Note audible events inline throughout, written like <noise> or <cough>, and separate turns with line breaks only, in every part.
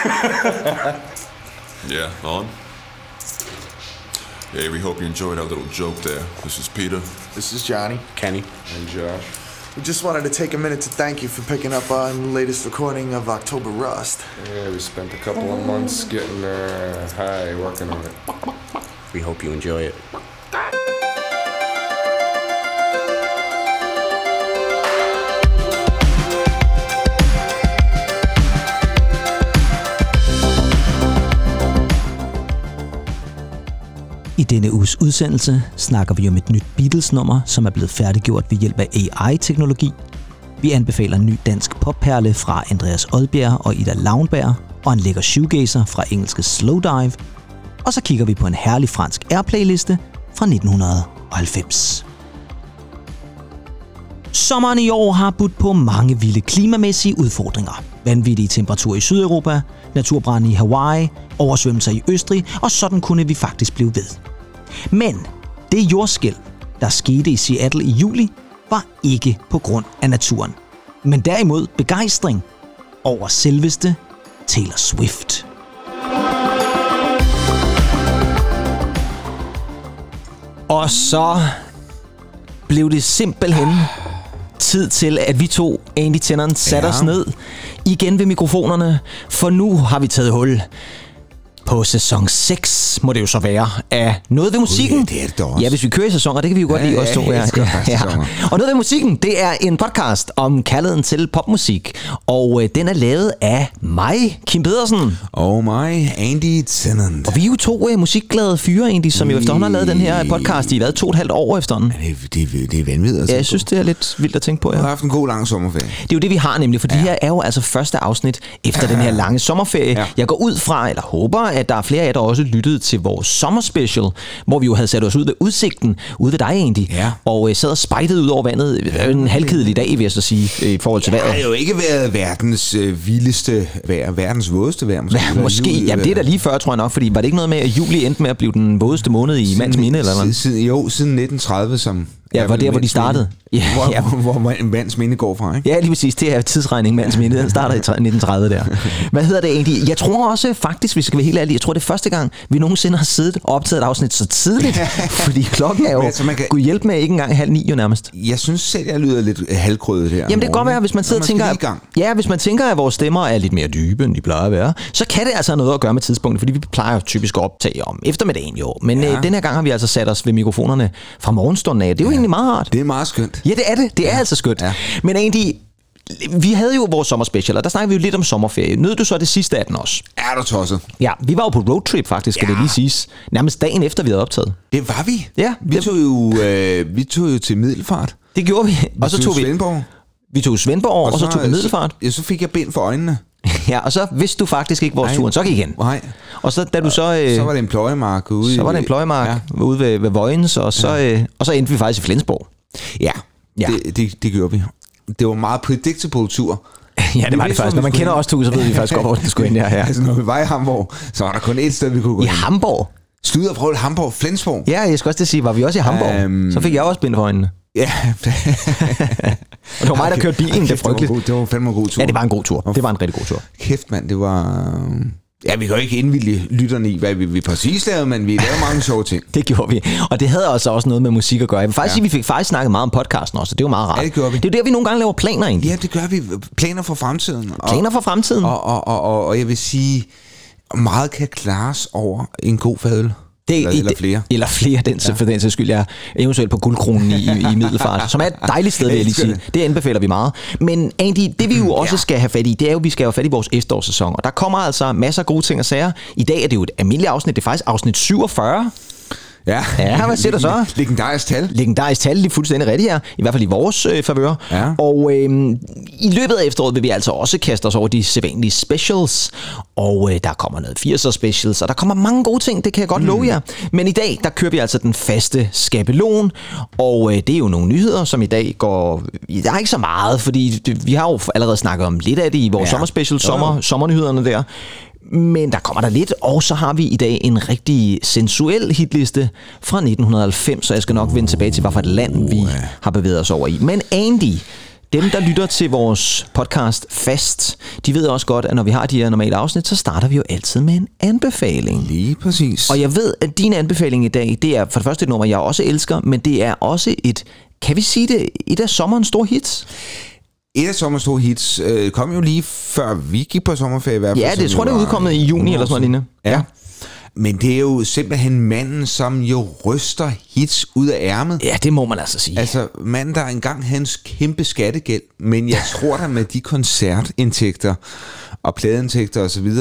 <laughs> Yeah, on. Hey, we hope you enjoyed our little joke there. This is Peter.
This is Johnny.
Kenny.
And Josh.
We just wanted to take a minute to thank you for picking up on the latest recording of October Rust.
Yeah, we spent a couple of months getting uh, high working on it.
We hope you enjoy it.
I denne uges udsendelse snakker vi om et nyt Beatles-nummer, som er blevet færdiggjort ved hjælp af AI-teknologi. Vi anbefaler en ny dansk popperle fra Andreas Oldbjerg og Ida Launberg, og en lækker shoegazer fra engelske Slowdive. Og så kigger vi på en herlig fransk airplay-liste fra 1990. Sommeren i år har budt på mange vilde klimamæssige udfordringer. Vanvittige temperaturer i Sydeuropa, naturbrænde i Hawaii, oversvømmelser i Østrig, og sådan kunne vi faktisk blive ved. Men det jordskælv, der skete i Seattle i juli, var ikke på grund af naturen, men derimod begejstring over selveste Taylor Swift. Og så blev det simpelthen tid til, at vi to, Andy Tennant, satte
Ja.
os ned igen ved mikrofonerne, for nu har vi taget hul på sæson 6, må det jo så være, af Noget ved musikken.
ja, det er det også.
Ja, hvis vi kører i sæsoner, det kan vi jo godt
Ja,
lide
ja,
to.
faktisk sæsoner.
Og Noget ved musikken, det er en podcast om kærligheden til popmusik, og øh, den er lavet af mig, Kim Pedersen.
Oh my, Andy Tennant.
Og vi er jo to øh, musikglade fyre egentlig, som jo efterhånden har lavet den her podcast i hvad, to og et halvt år efterhånden.
Det, det, det er vanvittigt.
Ja, jeg synes, det er lidt vildt at tænke på, ja.
har haft en god lang sommerferie.
Det er jo det, vi har nemlig, for ja. det her er jo altså første afsnit efter den her lange sommerferie. Ja.
Ja.
Jeg går ud fra, eller håber, at der er flere af jer, der også lyttede til vores sommerspecial, hvor vi jo havde sat os ud ved udsigten, ude ved dig egentlig,
Ja.
og øh, sad og spejtede ud over vandet. Det jo en halvkedelig dag, vil jeg så sige, øh, i forhold til
Det har
vejret.
jo ikke været verdens øh, vildeste vejr, verdens vådeste vejr. Måske,
Ja, måske, jamen det er da lige før, tror jeg nok, fordi var det ikke noget med, at juli endte med at blive den vådeste måned i mands minde, eller hvad?
Siden, jo, siden 1930, som...
Ja, var der, hvor de startede.
minde. <laughs>
Ja,
hvor,
ja.
hvor, hvor mands minde går fra, ikke?
Ja, lige præcis. Det er tidsregning, mands minde. Den starter i 1930 der. <laughs> Hvad hedder det egentlig? Jeg tror også faktisk, vi skal være helt ærlige, jeg tror det er første gang, vi nogensinde har siddet og optaget et afsnit så tidligt. <laughs> fordi klokken er jo,
Men altså, man kan-
Gud hjælp med, ikke engang halv ni jo nærmest.
Jeg synes selv, jeg lyder lidt halvkrødet her.
Jamen det kan godt være, hvis man sidder og tænker,
gang.
ja, hvis man tænker, at vores stemmer er lidt mere dybe, end de plejer at være, så kan det altså have noget at gøre med tidspunktet, fordi vi plejer jo typisk at optage om eftermiddagen jo. Men. Ja. øh, den her gang har vi altså sat os ved mikrofonerne fra morgenstunden af. Det er jo ja. Egentlig meget rart.
Det er meget skønt.
Ja, det er det. Det er ja. altså skønt. Ja. Men egentlig, vi havde jo vores sommerspecial, og der snakkede vi jo lidt om sommerferie. Nød du så det sidste af den også?
Er du tosset?
Ja, vi var jo på roadtrip faktisk, skal
Ja.
det lige siges. Nærmest dagen efter, vi havde optaget.
Det var vi.
Ja,
Vi
det-
tog jo, øh, vi tog jo til Middelfart.
Det gjorde vi. Og så tog vi,
Svendborg.
vi tog Svendborg, og, og så tog vi Middelfart.
Ja, så fik jeg bind for øjnene. <laughs>
Ja, og så vidste du faktisk ikke, hvor
Nej.
turen så gik hen.
Nej.
Og så da du så... Øh,
Så var det en pløjemark ude
så var det en pløjemark
Ja,
ja. ude ved, ved Vojens, og så, øh, og så endte vi faktisk i Flensborg.
ja.
Ja.
ja. Det, det, det gjorde vi. Det var en meget predictable tur. <laughs>
ja, det var det faktisk. Når
vi
man kender os to, så ved vi faktisk godt, hvor den skulle ind her. her.
Altså, når vi var i Hamburg, så var der kun ét sted, vi kunne gå
I
hen.
Hamburg?
Slutter prøve Hamburg, Flensborg.
Ja, jeg skal også til at sige, var vi også i Hamburg?
Øhm.
Så fik jeg også bind for øjnene.
Ja.
Og <laughs> det var mig, der kørte bilen, det er
var
frygteligt.
god- Det var fandme en god tur.
Ja, det var en god tur. Det var en rigtig god tur.
Kæft, mand, det var... øh, Ja, vi kan jo ikke indvilde lytterne i, hvad vi, vi præcis lavede, men vi lavede mange sjove ting. <laughs>
Det gjorde vi. Og det havde altså også noget med musik at gøre. Jeg vil faktisk ja.
Ja.
sige, at vi fik faktisk snakket meget om podcasten også, og det var meget rart.
Ja, det gjorde vi.
Det er jo der, vi nogle gange laver planer egentlig.
Ja, det gør vi. Planer for fremtiden. Og,
Planer for fremtiden.
Og, og, og, og, og jeg vil sige, meget kan klares over en god fadøl.
Det,
eller,
i-
eller flere.
Eller flere, den, ja. for den sags skyld. Jeg er eventuelt på guldkronen i, i, Middelfart, som er et dejligt sted, vil jeg lige sige. Det anbefaler vi meget. Men Andy, det vi jo også
Ja.
skal have fat i, det er jo, at vi skal have fat i vores efterårssæson. Og der kommer altså masser af gode ting at sige. I dag er det jo et almindeligt afsnit. Det er faktisk afsnit 47.
Ja,
Ja, hvad siger du så?
Legendarisk tal.
legendarisk tal, lige fuldstændig rigtigt her, i hvert fald i vores øh, favør.
Ja.
Og øh, i løbet af efteråret vil vi altså også kaste os over de sædvanlige specials, og øh, der kommer noget 80'er specials, og der kommer mange gode ting, det kan jeg godt mm. love jer. Men i dag, der kører vi altså den faste skabelon, og øh, det er jo nogle nyheder, som i dag går... Der er ikke så meget, fordi det, vi har jo allerede snakket om lidt af det i vores ja. Sommerspecial, sommer, sommernyhederne der. Men der kommer der lidt, og så har vi i dag en rigtig sensuel hitliste fra 1990, så jeg skal nok vende tilbage til, hvad for et land vi har bevæget os over i. Men Andy, Dem, der lytter til vores podcast fast, de ved også godt, at når vi har de her normale afsnit, så starter vi jo altid med en anbefaling.
Lige præcis.
Og jeg ved, at din anbefaling i dag, det er for det første et nummer, jeg også elsker, men det er også et, kan vi sige det, et af sommerens store hits?
Et af sommerens store hits øh, kom jo lige før vi gik på sommerferie i hvert fald.
Ja, det tror jeg,
jo
det er udkommet i juni eller sådan noget
Ja. ja. Men det er jo simpelthen manden, som jo ryster hits ud af ærmet.
Ja, det må man altså sige.
Altså, manden, der engang havde en kæmpe skattegæld, men jeg tror da med de koncertindtægter og pladeindtægter osv.,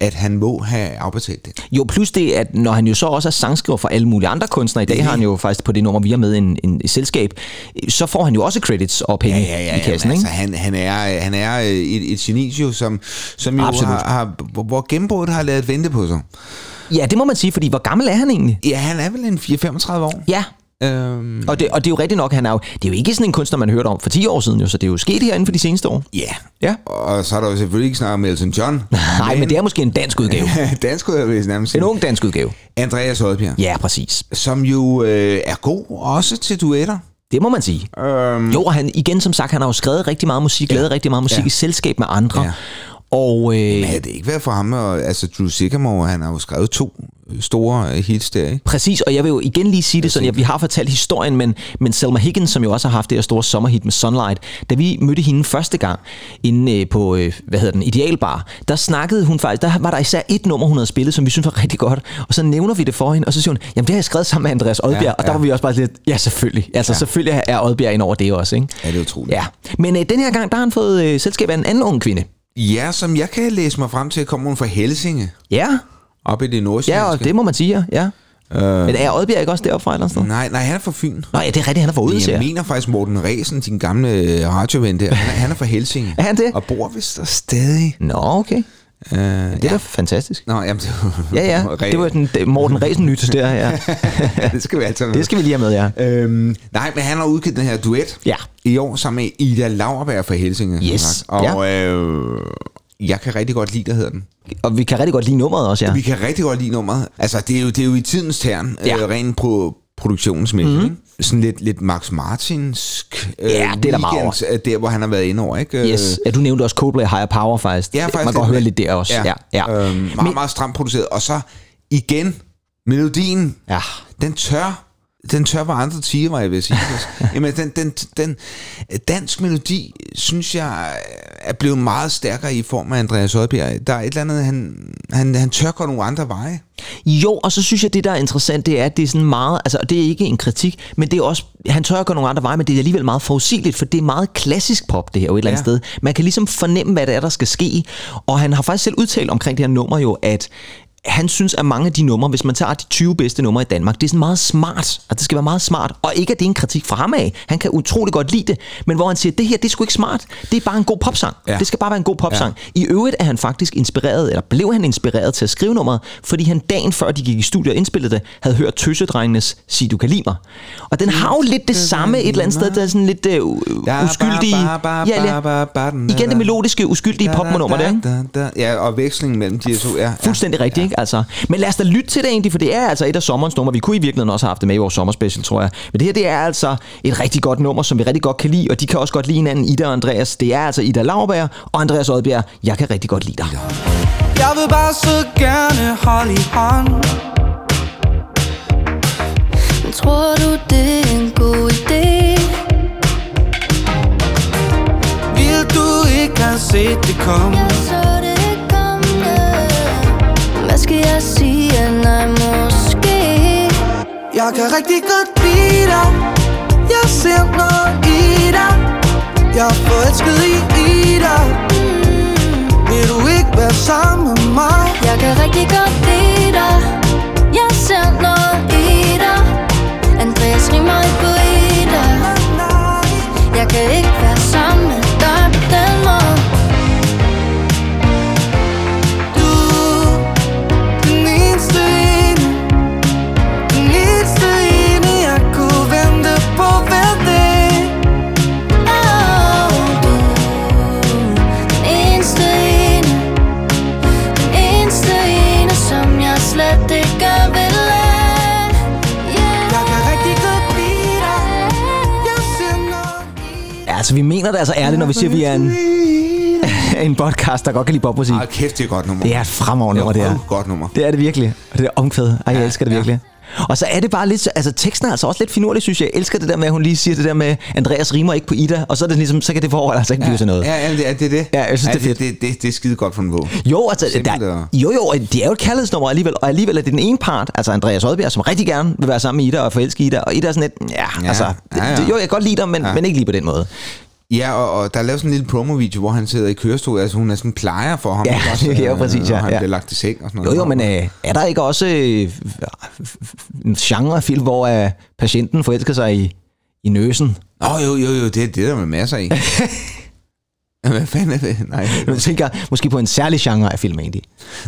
at han må have afbetalt det.
Jo, plus det, at når han jo så også er sangskriver for alle mulige andre kunstnere, i dag har han jo faktisk på det nummer, vi har med en, en, et selskab, så får han jo også credits og penge i kassen,
jamen,
ikke?
altså, han, han er, han er øh, et, et geni, jo, som, som jo
Absolut.
har, har, hvor- hvor gennembruddet har lavet vente på sig.
Ja, det må man sige, fordi hvor gammel er han egentlig?
Ja, han er vel en 4-35 år.
Ja,
Øhm,
og det, og det er jo rigtigt nok, han er jo, det er jo ikke sådan en kunstner, man hørte om for 10 år siden, jo, så det er jo sket her inden for de seneste år.
ja.
Ja.
Og så er der jo selvfølgelig ikke snakket om Elton John. <laughs>
Nej, men det er måske en dansk udgave. <laughs>
Dansk ud jeg nærmest
En
sige.
ung dansk udgave.
Andreas Oddbjerg.
Ja, præcis.
Som jo øh, er god også til duetter.
Det må man sige.
Øhm,
Jo, og han, igen som sagt, han har jo skrevet rigtig meget musik, lavet rigtig meget musik
Ja.
i selskab med andre.
Ja.
Og øh,
Men havde det ikke været for ham, og, altså Drew Sycamore, han har jo skrevet to store øh, hits der, ikke?
Præcis, og jeg vil jo igen lige sige det sådan, at vi har fortalt historien, men, men Selma Higgins, som jo også har haft det her store sommerhit med Sunlight, da vi mødte hende første gang inde øh, på, øh, hvad hedder den, Idealbar, der snakkede hun faktisk, der var der især et nummer, hun havde spillet, som vi synes var rigtig godt, og så nævner vi det for hende, og så siger hun, jamen det har jeg skrevet sammen med Andreas Odbjerg,
Ja,
ja, og der var vi også bare lidt, ja selvfølgelig, altså ja. selvfølgelig er Odbjerg ind over det også, ikke?
Ja, det er utroligt.
Ja, men øh, den her gang, der har han fået øh, selskab af en anden ung kvinde.
Ja, som jeg kan læse mig frem til, kommer hun fra Helsinge,
Ja,
op i det nordsjællandske.
ja, og det må man sige, ja. Øh. Men er Odbjerg ikke også deroppe fra et eller andet sted?
Nej, nej, han er fra Fyn.
Nå ja, det er rigtigt, han er fra Odense.
jeg mener faktisk Morten Ræsen, din gamle radioven der, han er, han er fra Helsinge. <laughs>
Er han det?
Og bor vist der stadig.
Nå, okay.
Øh,
Det er da fantastisk.
Nå, jamen, det,
Ja, ja. <laughs> Det var den Morten Ræsen nyt der, ja. <laughs>
det skal vi altid
Det skal vi lige have med, ja.
Øhm, nej, men han har udgivet den her duet
Ja.
i år sammen med Ida Lauerberg fra Helsinge.
Yes.
Og øh, jeg kan rigtig godt lide, der hedder den.
Og vi kan rigtig godt lide nummeret også, ja.
Vi kan rigtig godt lide nummeret. Altså, det er jo, det er jo i tidens tern,
Ja.
Ja. øh, rent pro, produktionsmæssigt. Mm-hmm. Sådan lidt, lidt Max Martinsk øh,
Ja, det er der meget
weekend, øh, der, hvor han har været inde over, ikke?
Yes. Ja, du nævnte også Coldplay Higher Power faktisk.
Ja, faktisk.
Man kan godt høre lidt der også. Ja, ja.
Øhm, meget,
Men-
meget stramt produceret. Og så igen, melodien,
Ja.
den tør, den tør var andre tiger, var jeg ved at sige. <laughs> Jamen, den, den, den dansk melodi, synes jeg, er blevet meget stærkere i form af Andreas Oddbjerg. Der er et eller andet, han, han, han tør gå nogle andre veje.
Jo, og så synes jeg, det der er interessant, det er, at det er sådan meget, altså det er ikke en kritik, men det er også, han tør at gå nogle andre veje, men det er alligevel meget forudsigeligt, for det er meget klassisk pop, det her jo et eller andet
Ja.
sted. Man kan ligesom fornemme, hvad det er, der skal ske, og han har faktisk selv udtalt omkring det her nummer jo, at han synes, at mange af de numre, hvis man tager de 20 bedste numre i Danmark, det er sådan meget smart, og det skal være meget smart, og ikke at det er en kritik fra ham af. Han kan utrolig godt lide det, men hvor han siger, det her, det er sgu ikke smart, det er bare en god popsang.
Ja.
Det skal bare være en god popsang. Ja. I øvrigt er han faktisk inspireret, eller blev han inspireret til at skrive nummeret, fordi han dagen før de gik i studiet og indspillede det, havde hørt Tøsedrengenes Sig du kan lide mig. Og den har jo lidt det samme et eller andet sted, der er sådan lidt uh, uskyldige... Ja, ja. Igen det melodiske, uskyldige popnummer der, ikke?
Ja, og vekslingen mellem de to. Ja,
Fuldstændig rigtigt, ikke? Altså, men lad os da lytte til det egentlig, for det er altså et af sommerens numre. Vi kunne i virkeligheden også have haft det med i vores sommerspecial, tror jeg. Men det her, det er altså et rigtig godt nummer, som vi rigtig godt kan lide, og de kan også godt lide hinanden, Ida og Andreas. Det er altså Ida Lauberg og Andreas Odbjerg. Jeg kan rigtig godt lide dig.
Jeg vil bare så gerne holde i hånd
Men tror du, det er en god idé?
Vil du ikke have set det komme?
Jeg så skal jeg sige? Nej, måske.
Jeg kan rigtig godt lide dig. Jeg ser noget i dig. Jeg er forelsket i, i dig. Vil du ikke være sammen med mig?
Jeg kan rigtig godt lide dig. Jeg ser noget i dig. Andreas rimer ikke på Ida Jeg kan ikke være sammen. med
Altså, vi mener det altså ærligt, når vi siger, at vi er en, <laughs> en podcast, der godt kan lide popmusik.
Ej, kæft, det er et godt nummer.
Det er et fremragende nummer, det
er.
er.
et godt nummer.
Det er det virkelig. Og det er omkvæd. Ej, jeg
Ja,
elsker det
ja.
Og så er det bare lidt, så- altså teksten er altså også lidt finurlig, synes jeg. Jeg elsker det der med, at hun lige siger det der med, Andreas rimer ikke på Ida, og så er det ligesom, så kan det forhold altså ikke blive til noget.
Ja, ja, det er det. det.
Ja, jeg synes, det er
det, det, det, det er skide godt for en bog.
Jo, altså,
Simpelt
der, jo, jo, det er jo et kærlighedsnummer alligevel, og alligevel er det den ene part, altså Andreas Oddbjerg, som rigtig gerne vil være sammen med Ida og forelske Ida, og Ida er sådan lidt, ja,
Ja,
altså,
ja, ja.
Det, jo, jeg kan godt lide dig, men,
Ja.
men ikke lige på den måde.
Ja, og, og der er lavet sådan en lille promo-video, hvor han sidder i kørestol, altså hun er sådan plejer for ham.
Ja,
også? <laughs>
ja, præcis, ja,
Og han
ja.
bliver lagt i seng og sådan
Jo,
noget.
jo, men øh, er der ikke også øh, en genre af film, hvor øh, patienten forelsker sig i, i nøsen?
Nå, jo, jo, jo, det, det er der med masser i. <laughs> Hvad fanden er det? Nej. <laughs>
Jeg tænker måske på en særlig genre af film egentlig.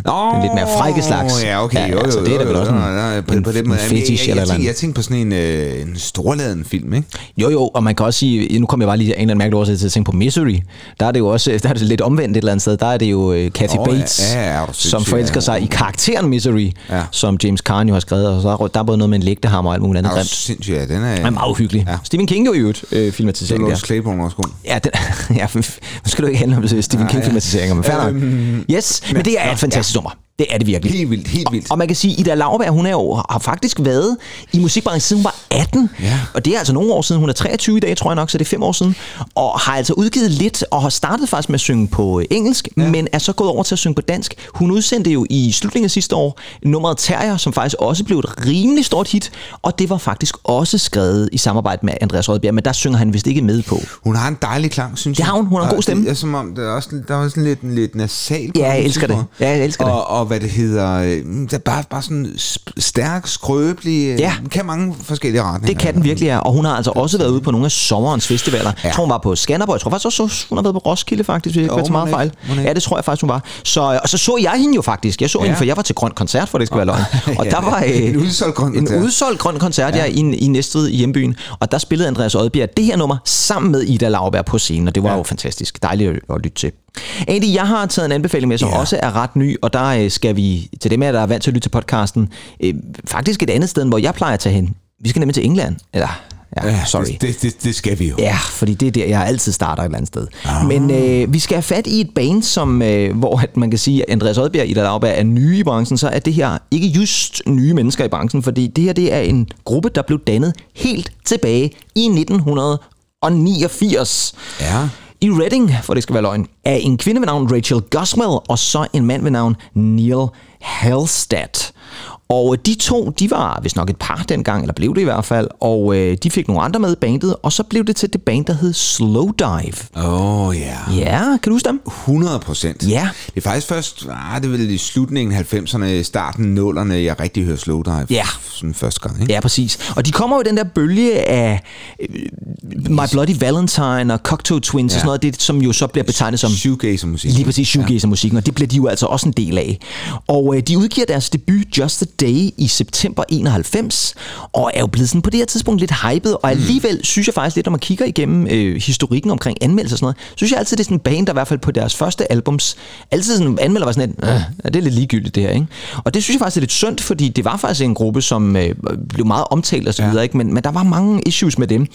Nå,
Den lidt mere frække slags.
Ja, okay,
Ja,
jo, jo,
altså, det er da vel også en-
ja, ja, på,
en-
på den
en
måde. Jamen,
fetish
jeg,
eller
jeg, jeg,
noget.
jeg tænkte på sådan en, øh, en storladen film, ikke?
Jo, jo, og man kan også sige, nu kommer jeg bare lige af en eller anden mærkelig årsag til at tænke på Misery. Der er det jo også, der er det lidt omvendt et eller andet sted. Der er det jo øh, Kathy
ja,
Bates,
ja, ja, er sindssyg,
som forelsker
ja.
sig i karakteren Misery,
Ja.
som James Caan jo har skrevet. Og så er der både noget med en lægtehammer og alt muligt andet
Er
grimt.
sindssyg, ja, den er...
Den er meget uhyggelig.
Ja.
Ja. Stephen King jo i øvrigt øh, filmatisering
Dolores
der.
Claiborne er også god.
Ja, den, <laughs> ja, <laughs> nu skal du ikke handle om Stephen King filmatiseringer, men fair nok.
Øhm,
Yes, men det er et fantastisk nummer. Det er det virkelig.
Helt vildt, helt vildt.
Og, og man kan sige, Ida Lauberg, hun er jo, har faktisk været i musikbranchen siden hun var 18.
Ja.
Og det er altså nogle år siden. Hun er 23 i dag, tror jeg nok, så det er fem år siden. Og har altså udgivet lidt, og har startet faktisk med at synge på engelsk, ja. men er så gået over til at synge på dansk. Hun udsendte jo i slutningen af sidste år nummeret Terrier, som faktisk også blev et rimelig stort hit. Og det var faktisk også skrevet i samarbejde med Andreas Rødbjerg, men der synger han vist ikke med på.
Hun har en dejlig klang, synes
Det
jeg.
har hun. Hun har en god stemme.
Det er som om, der er også der er sådan lidt, lidt nasal.
Ja, jeg elsker det. Ja, jeg elsker det.
og, Og hvad det hedder, øh, det er bare, bare sådan stærk, skrøbelig, øh,
Ja.
kan mange forskellige retninger.
Det kan den virkelig er, og hun har altså også været ude på nogle af sommerens festivaler.
Ja.
Jeg tror, hun var på Skanderborg. Jeg tror faktisk også, hun har været på Roskilde, faktisk, hvis jeg ikke til meget fejl. Ja, det tror jeg faktisk, hun var. Så, og så så jeg hende jo faktisk. Jeg så ja. hende, for jeg var til grøn koncert, for det skal være løgn. <laughs> Og
Ja,
der var øh,
en udsolgt grøn koncert.
En udsolgt grøn koncert, ja, i, i Næstved i hjembyen. Og der spillede Andreas Oddbjerg det her nummer sammen med Ida Lauberg på scenen, og det var ja. jo fantastisk. Dejligt at, at lytte til. Andy, jeg har taget en anbefaling med, som
Ja.
også er ret ny, og der øh, skal vi, til dem af der er vant til at lytte til podcasten, øh, faktisk et andet sted, hvor jeg plejer at tage hen. Vi skal nemlig til England. Eller, ja,
Ja,
sorry.
Det, det, det, det skal vi jo.
Ja, fordi det er der, jeg altid starter et eller andet sted. Men øh, vi skal have fat i et band, som, øh, hvor at man kan sige, at Andreas Oddbjerg og Ida Lauberg er nye i branchen, så er det her ikke just nye mennesker i branchen, fordi det her det er en gruppe, der blev dannet helt tilbage i 1989.
Ja.
I Reading, for det skal være løgn, er en kvinde ved navn Rachel Goswell, og så en mand ved navn Neil Halstead. Og de to, de var vist nok et par dengang, eller blev det i hvert fald, og øh, de fik nogle andre med i bandet, og så blev det til det band, der hed Slow Dive.
Åh, oh, ja.
Ja, kan du huske dem?
100 procent.
Ja.
Det er faktisk først, ah, det er vel i slutningen af 90'erne, starten af 0'erne, jeg rigtig hører Slowdive.
Ja.
Sådan første gang, ikke?
Ja, præcis. Og de kommer jo i den der bølge af øh, My Bloody Valentine og Cocteau Twins ja. og sådan noget, det, som jo så bliver betegnet som
Shoegazer musik.
Lige præcis shoegazer-musikken, og det bliver de jo altså også en del af. Og øh, de udgiver deres debut Just a Day i september 91, og er jo blevet sådan på det her tidspunkt lidt hyped, og alligevel synes jeg faktisk lidt, når man kigger igennem øh, historikken omkring anmeldelser og sådan noget, synes jeg altid, det er sådan en band, der i hvert fald på deres første albums, altid sådan anmelder var sådan lidt, øh, ja, det er lidt ligegyldigt det her, ikke? Og det synes jeg faktisk er lidt synd, fordi det var faktisk en gruppe, som øh, blev meget omtalt og så videre, ikke? Men, men der var mange issues med dem.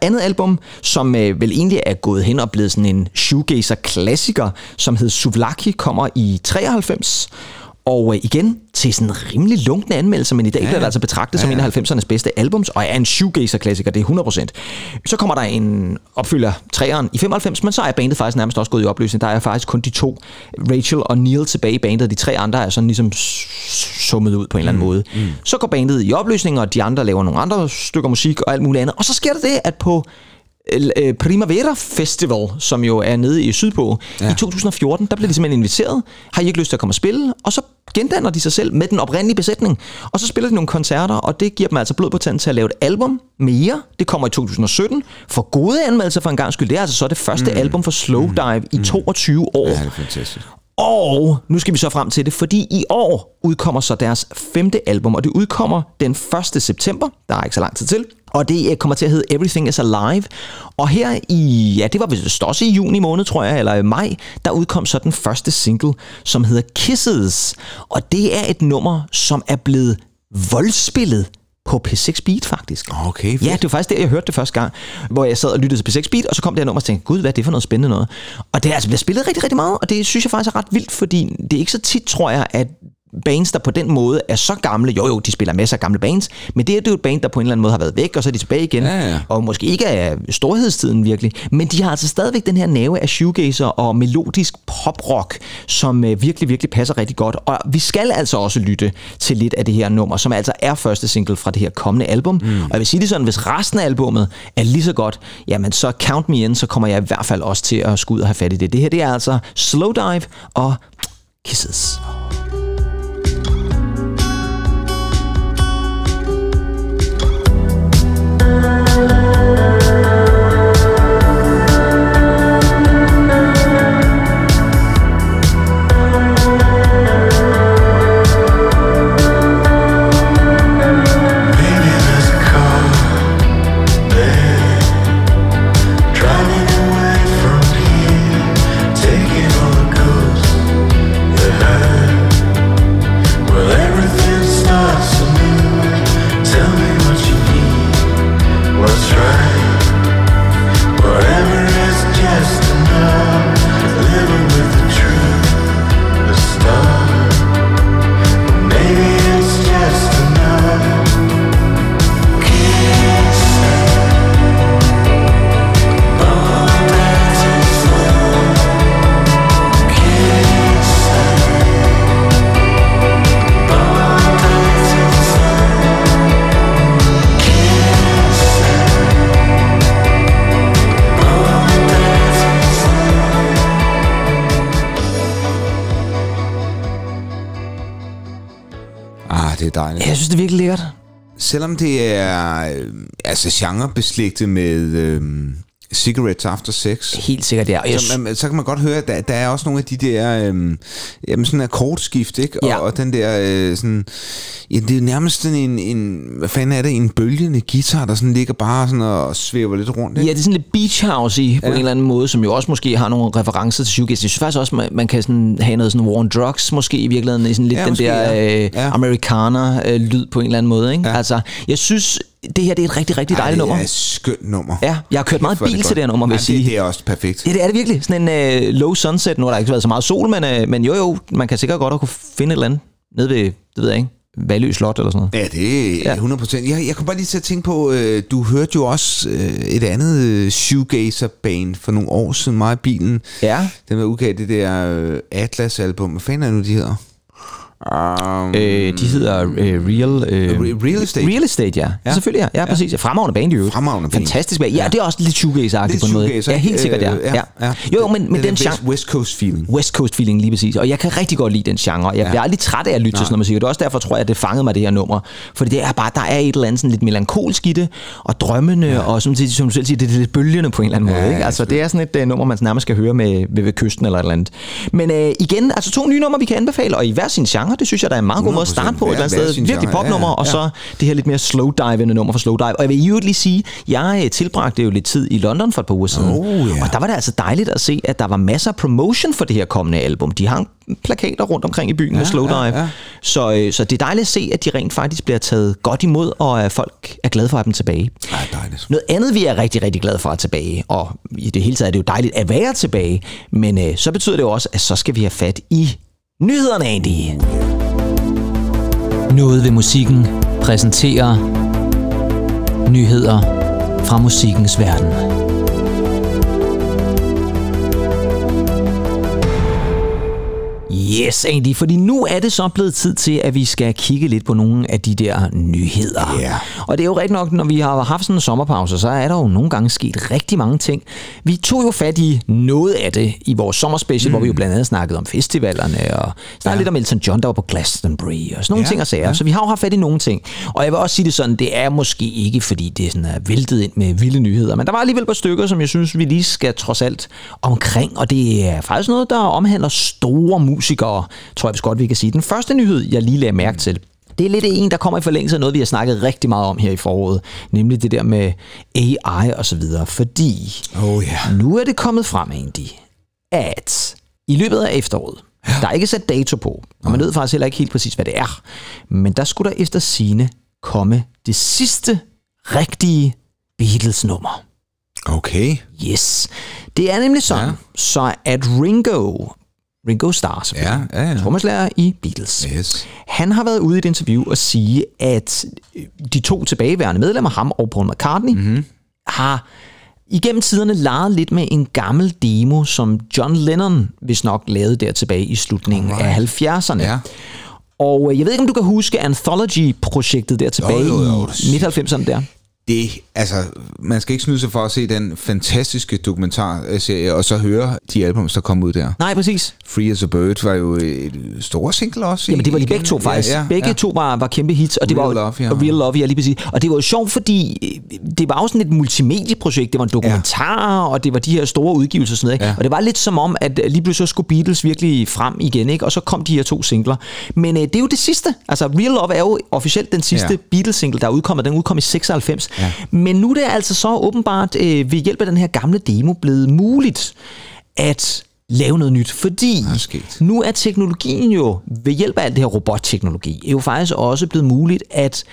Andet album, som øh, vel egentlig er gået hen og blevet sådan en shoegazer-klassiker, som hed Suvlaki, kommer i 93, og øh, igen til sådan en rimelig lunkne anmeldelse, men i dag ja, bliver det altså betragtet ja, som en af 90'ernes bedste albums, og er en shoegazer-klassiker, det er 100%. Så kommer der en opfylder træeren i 95, men så er bandet faktisk nærmest også gået i opløsning. Der er faktisk kun de to, Rachel og Neil, tilbage i bandet. De tre andre er sådan ligesom summet ud på en eller anden måde. Mm. Så går bandet i opløsning, og de andre laver nogle andre stykker musik og alt muligt andet. Og så sker der det, at på øh, Primavera Festival, som jo er nede i Sydpå, ja. i 2014, der blev de simpelthen inviteret. Har I ikke lyst til at komme og spille? Og så gendanner de sig selv med den oprindelige besætning. Og så spiller de nogle koncerter, og det giver dem altså blod på tanden til at lave et album mere. Det kommer i 2017. For gode anmeldelser for en gang skyld. Det er altså så det første mm. album for Slow Dive mm. i 22 år.
Ja, det er fantastisk.
Og nu skal vi så frem til det, fordi i år udkommer så deres femte album, og det udkommer den 1. september. Der er ikke så lang tid til. Og det øh, kommer til at hedde Everything is Alive. Og her i, ja, det var vist også i juni måned, tror jeg, eller i maj, der udkom så den første single, som hedder Kisses. Og det er et nummer, som er blevet voldspillet på P6 Beat faktisk.
Okay, fedt.
Ja, det var faktisk der, jeg hørte det første gang, hvor jeg sad og lyttede til P6 Beat, og så kom det her nummer og tænkte, gud, hvad er det for noget spændende noget? Og det er altså bliver spillet rigtig, rigtig meget, og det synes jeg faktisk er ret vildt, fordi det er ikke så tit, tror jeg, at bands, der på den måde er så gamle, jo jo, de spiller masser af gamle bands, men det er det er jo et band, der på en eller anden måde har været væk, og så er de tilbage igen,
Ja, ja.
og måske ikke af storhedstiden virkelig, men de har altså stadigvæk den her nave af shoegazer og melodisk poprock, som øh, virkelig, virkelig passer rigtig godt, og vi skal altså også lytte til lidt af det her nummer, som altså er første single fra det her kommende album, mm. og jeg vil sige det sådan, hvis resten af albummet er lige så godt, jamen så count me in, så kommer jeg i hvert fald også til at skulle ud og have fat i det. Det her, det er altså Slow Dive og Kisses.
Det er dejligt.
Jeg synes, det er virkelig lækkert.
Selvom det er øh, altså genrebeslægtet med øh, Cigarettes After Sex,
Helt sikkert, ja. Jeg,
så, man, så kan man godt høre, at der, der er også nogle af de der, øh, jamen sådan akkordskift, ikke? Og,
Ja.
og den der, øh, sådan, ja, det er nærmest sådan en, en, hvad fanden er det, en bølgende guitar, der sådan ligger bare sådan og svæver lidt rundt,
Ja,
ikke?
det er sådan lidt beach house i på
Ja.
en eller anden måde, som jo også måske har nogle referencer til shoegaze. Jeg synes faktisk også, man, man kan sådan have noget sådan war on drugs måske i virkeligheden, i sådan lidt
Ja,
den
måske,
der
ja.
øh,
Ja.
amerikaner-lyd på en eller anden måde. Ikke?
Ja.
Altså, jeg synes, det her det er et rigtig, rigtig dejligt
ja, det
nummer.
er et skønt nummer.
Ja, jeg har kørt meget bil
godt.
til det her nummer, vil jeg sige.
Det, det er også perfekt.
Ja, det er det virkelig. Sådan en øh, low sunset. Nu har der ikke været så meget sol, men, øh, men jo jo, man kan sikkert godt at kunne finde et eller andet nede ved, det ved jeg ikke, Valø Slot eller sådan noget.
Ja, det er
Ja.
100 procent. Jeg, jeg kom bare lige til at tænke på, øh, du hørte jo også øh, et andet øh, shoegazer-band for nogle år siden, meget i bilen.
Ja.
Den var udgav det der øh, Atlas-album. Hvad fanden er det nu, de hedder? Um,
Øh, de hedder øh, Real... Øh,
Re- Real Estate.
Real Estate, ja. ja. Selvfølgelig, ja. Ja, præcis. Ja. Fremragende band, jo.
Fremragende band.
Fantastisk band. Ja,
Ja.
det er også lidt shoegaze-agtigt på en måde. Ja, helt sikkert, ja.
Øh,
ja. ja. Jo, jo, men, men den,
den
genre...
West, Coast feeling.
West Coast feeling lige præcis. Og jeg kan rigtig godt lide den genre. Jeg bliver aldrig træt af at lytte til sådan noget musik. Og det er også derfor, tror jeg, at det fangede mig, det her nummer. Fordi det er bare, der er et eller andet sådan lidt melankolsk i det, og drømmende, ja. og som, som du selv siger, det er lidt bølgende på en eller anden måde.
Ja,
Ikke?
ja,
Altså, det er sådan et uh, nummer, man nærmest skal høre med, ved, ved kysten eller et eller andet. Men uh, igen, altså to nye numre, vi kan anbefale, og i hver sin genre, det synes jeg, der er en meget god måde at
100%.
starte på et eller andet sted. Virkelig
genre.
popnummer,
Ja, ja.
og så det her lidt mere slow dive nummer for slow dive. Og jeg vil i øvrigt lige sige, jeg øh, tilbragte jo lidt tid i London for et par uger siden.
Oh, ja.
Og der var det altså dejligt at se, at der var masser af promotion for det her kommende album. De hang plakater rundt omkring i byen ja, med slow dive.
ja, ja.
Så, øh, så det er dejligt at se, at de rent faktisk bliver taget godt imod, og at folk er glade for at have dem tilbage.
Ja, dejligt.
Noget andet, vi er rigtig, rigtig glade for at have tilbage, og i det hele taget er det jo dejligt at være tilbage, men øh, så betyder det jo også, at så skal vi have fat i nyhederne, Andy. Noget ved musikken præsenterer nyheder fra musikkens verden. Yes, Andy, fordi nu er det så blevet tid til, at vi skal kigge lidt på nogle af de der nyheder.
Ja.
Og det er jo rigtigt nok, når vi har haft sådan en sommerpause, så er der jo nogle gange sket rigtig mange ting. Vi tog jo fat i noget af det i vores sommerspecial, mm. hvor vi jo blandt andet snakkede om festivalerne, og snakkede ja. lidt om Elton John, der var på Glastonbury, og sådan nogle
Ja,
ting og sager.
ja.
Så vi har jo haft fat i nogle ting. Og jeg vil også sige det sådan, det er måske ikke, fordi det er sådan er væltet ind med vilde nyheder, men der var alligevel et par stykker, som jeg synes, vi lige skal trods alt omkring, og det er faktisk noget, der omhandler store musikere, tror jeg vist godt, vi kan sige. Den første nyhed, jeg lige lagde mærke til, det er lidt en, der kommer i forlængelse af noget, vi har snakket rigtig meget om her i foråret, nemlig det der med AI og så videre, fordi
Oh ja.
nu er det kommet frem, Andy, at i løbet af efteråret, der er ikke sat dato på, og man ved faktisk heller ikke helt præcis, hvad det er, men der skulle der efter sine komme det sidste rigtige Beatles-nummer.
Okay.
Yes. Det er nemlig sådan,
Ja.
ja. så at Ringo, Ringo Starr, selvfølgelig,
Ja, ja, ja.
trommeslager i Beatles,
Yes.
han har været ude i et interview og sige, at de to tilbageværende medlemmer, ham og Paul McCartney,
Mhm.
mm-hmm. har igennem tiderne leget lidt med en gammel demo, som John Lennon hvis nok lavede der tilbage i slutningen
Alright.
af 70'erne.
Ja.
Og øh, jeg ved ikke, om du kan huske Anthology-projektet der tilbage
jo, jo.
i midt-90'erne der.
Det, altså, man skal ikke snyde sig for at se den fantastiske dokumentarserie, og så høre de albums, der kom ud der.
Nej, præcis.
Free as a Bird var jo et store single også.
Jamen, det var de begge to faktisk.
Ja, ja,
begge
ja.
to var, var kæmpe hits. Og det
Real
var,
Love, ja.
Real Love, ja, lige præcis. Og det var jo sjovt, fordi øh, det var jo sådan et multimedieprojekt. Det var en dokumentar, ja. og det var de her store udgivelser og sådan noget. Ikke?
Ja.
Og det var lidt som om, at lige pludselig så skulle Beatles virkelig frem igen, ikke? og så kom de her to singler. Men øh, det er jo det sidste. Altså, Real Love er jo officielt den sidste
ja.
Beatles-single, der er udkommet. Den udkom i 96.
Ja.
Men nu er det altså så åbenbart øh, ved hjælp af den her gamle demo blevet muligt at lave noget nyt, fordi
er
nu er teknologien jo, ved hjælp af alt det her robotteknologi, er jo faktisk også blevet muligt at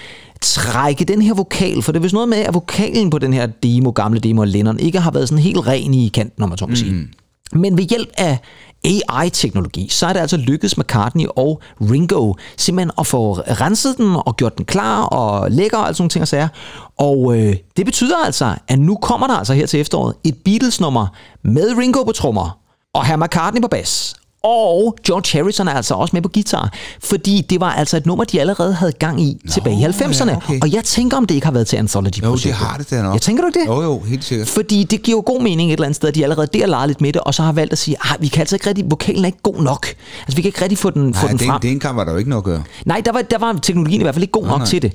trække den her vokal, for det er vist noget med, at vokalen på den her demo, gamle demo af Lennon, ikke har været sådan helt ren i kanten, om man så må sige. Men ved hjælp af AI-teknologi, så er det altså lykkedes McCartney og Ringo simpelthen at få renset den og gjort den klar og lækker og alt sådan nogle ting og sager. Og øh, det betyder altså, at nu kommer der altså her til efteråret et Beatles-nummer med Ringo på trommer og herr McCartney på bas. Og George Harrison er altså også med på guitar, fordi det var altså et nummer, de allerede havde gang i Nå, tilbage i 90'erne.
ja, okay.
Og jeg tænker, om det ikke har været til anthology
Jo, det har det da nok.
Jeg tænker du det?
Jo, jo, helt sikkert.
Fordi det giver jo god mening et eller andet sted, at de allerede der leger lidt med det, og så har valgt at sige, at vi kan altså ikke rigtig, vokalen er ikke god nok. Altså vi kan ikke rigtig få den, få
Nej,
den
den,
frem.
den kamp var der jo ikke noget at gøre.
Nej, der var, der var teknologien i hvert fald ikke god nok
nej.
til det.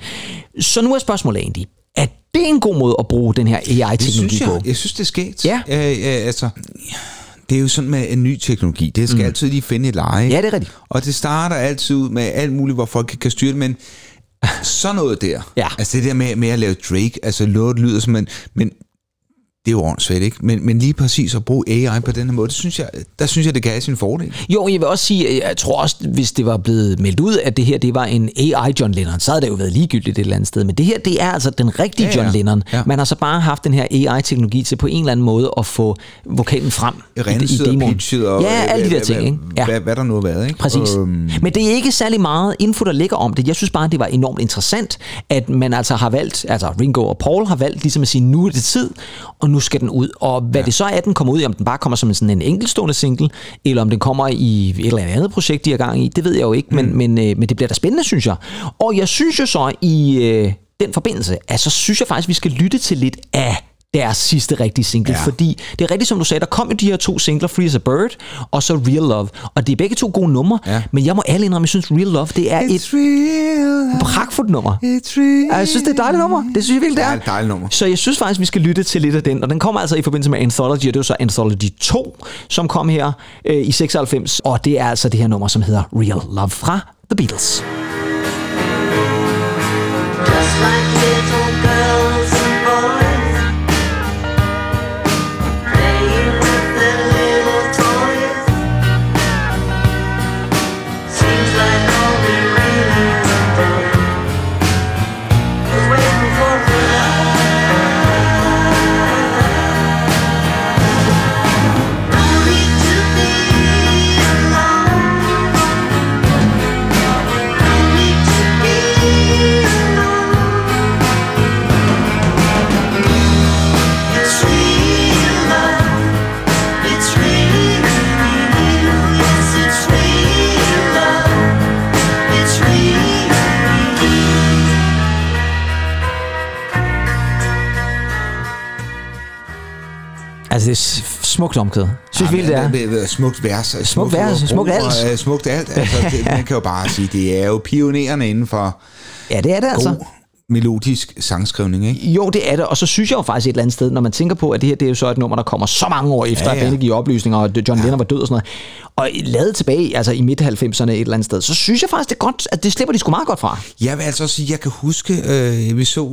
Så nu er spørgsmålet egentlig, er det en god måde at bruge den her AI-teknologi på?
jeg. Jeg synes, det er sket.
Ja.
Øh, øh, altså, det er jo sådan med en ny teknologi. Det skal mm. altid lige finde et leje.
Ja, det er rigtigt.
Og det starter altid ud med alt muligt, hvor folk kan styre det, men <laughs> sådan noget der.
Ja.
Altså det der med, med at lave Drake, altså noget lyder som en, men det er jo ordentligt, ikke? Men, men lige præcis at bruge AI på den her måde, det synes jeg, der synes jeg, det kan have sin fordel.
Jo, jeg vil også sige, jeg tror også, hvis det var blevet meldt ud, at det her det var en AI John Lennon, så havde det jo været ligegyldigt et eller andet sted. Men det her, det er altså den rigtige
Ja,
ja. John Lennon.
Ja.
Man har så bare haft den her AI-teknologi til på en eller anden måde at få vokalen frem i, i
Renset og
demoen.
pitchet og
ja, alle de der ting. Ikke?
Hvad,
Ja.
hvad, hvad der nu har været, ikke?
Præcis.
Øhm,
Men det er ikke særlig meget info, der ligger om det. Jeg synes bare, det var enormt interessant, at man altså har valgt, altså Ringo og Paul har valgt ligesom at sige, nu er det tid, og nu skal den ud. Og hvad ja. det så er, at den kommer ud i, om den bare kommer som sådan en enkeltstående single, eller om den kommer i et eller andet projekt, de er gang i, det ved jeg jo ikke, men, men, øh, men det bliver da spændende, synes jeg. Og jeg synes jo så i øh, den forbindelse, at så synes jeg faktisk, vi skal lytte til lidt af deres sidste rigtige single,
Ja.
fordi det er rigtigt, som du sagde, der kom jo de her to singler, Free as a Bird, og så Real Love, og det er begge to gode numre,
Ja.
men jeg må alle indrømme, jeg synes Real Love, det er et
It's real.
pragtfuldt nummer.
Real.
Jeg synes, det er et dejligt nummer. Det synes jeg virkelig, det er.
det er et dejligt nummer.
Så jeg synes faktisk, vi skal lytte til lidt af den. Og den kommer altså i forbindelse med Anthology, og det er jo så Anthology 2, som kom her øh, i 96. Og det er altså det her nummer, som hedder Real Love fra The Beatles. Smukt omkvædet. Synes vi, det er.
det er. Smukt vers.
Smukt
smukke
vers,
ord,
smukt alt.
og, øh, Smukt alt. Altså, <laughs> det, man kan jo bare sige, det er jo pionererne inden for
Ja, det er det altså.
god melodisk sangskrivning, ikke?
Jo, det er det, og så synes jeg jo faktisk et eller andet sted, når man tænker på, at det her det er jo så et nummer, der kommer så mange år efter,
Ja,
ja,
ja.
ja. at Benny giver oplysninger, og John Lennon var død og sådan noget. Og lavet tilbage altså i midt-90'erne et eller andet sted, så synes jeg faktisk, det er godt, at det slipper de sgu meget godt fra.
Jeg vil altså også sige, jeg kan huske, øh, vi så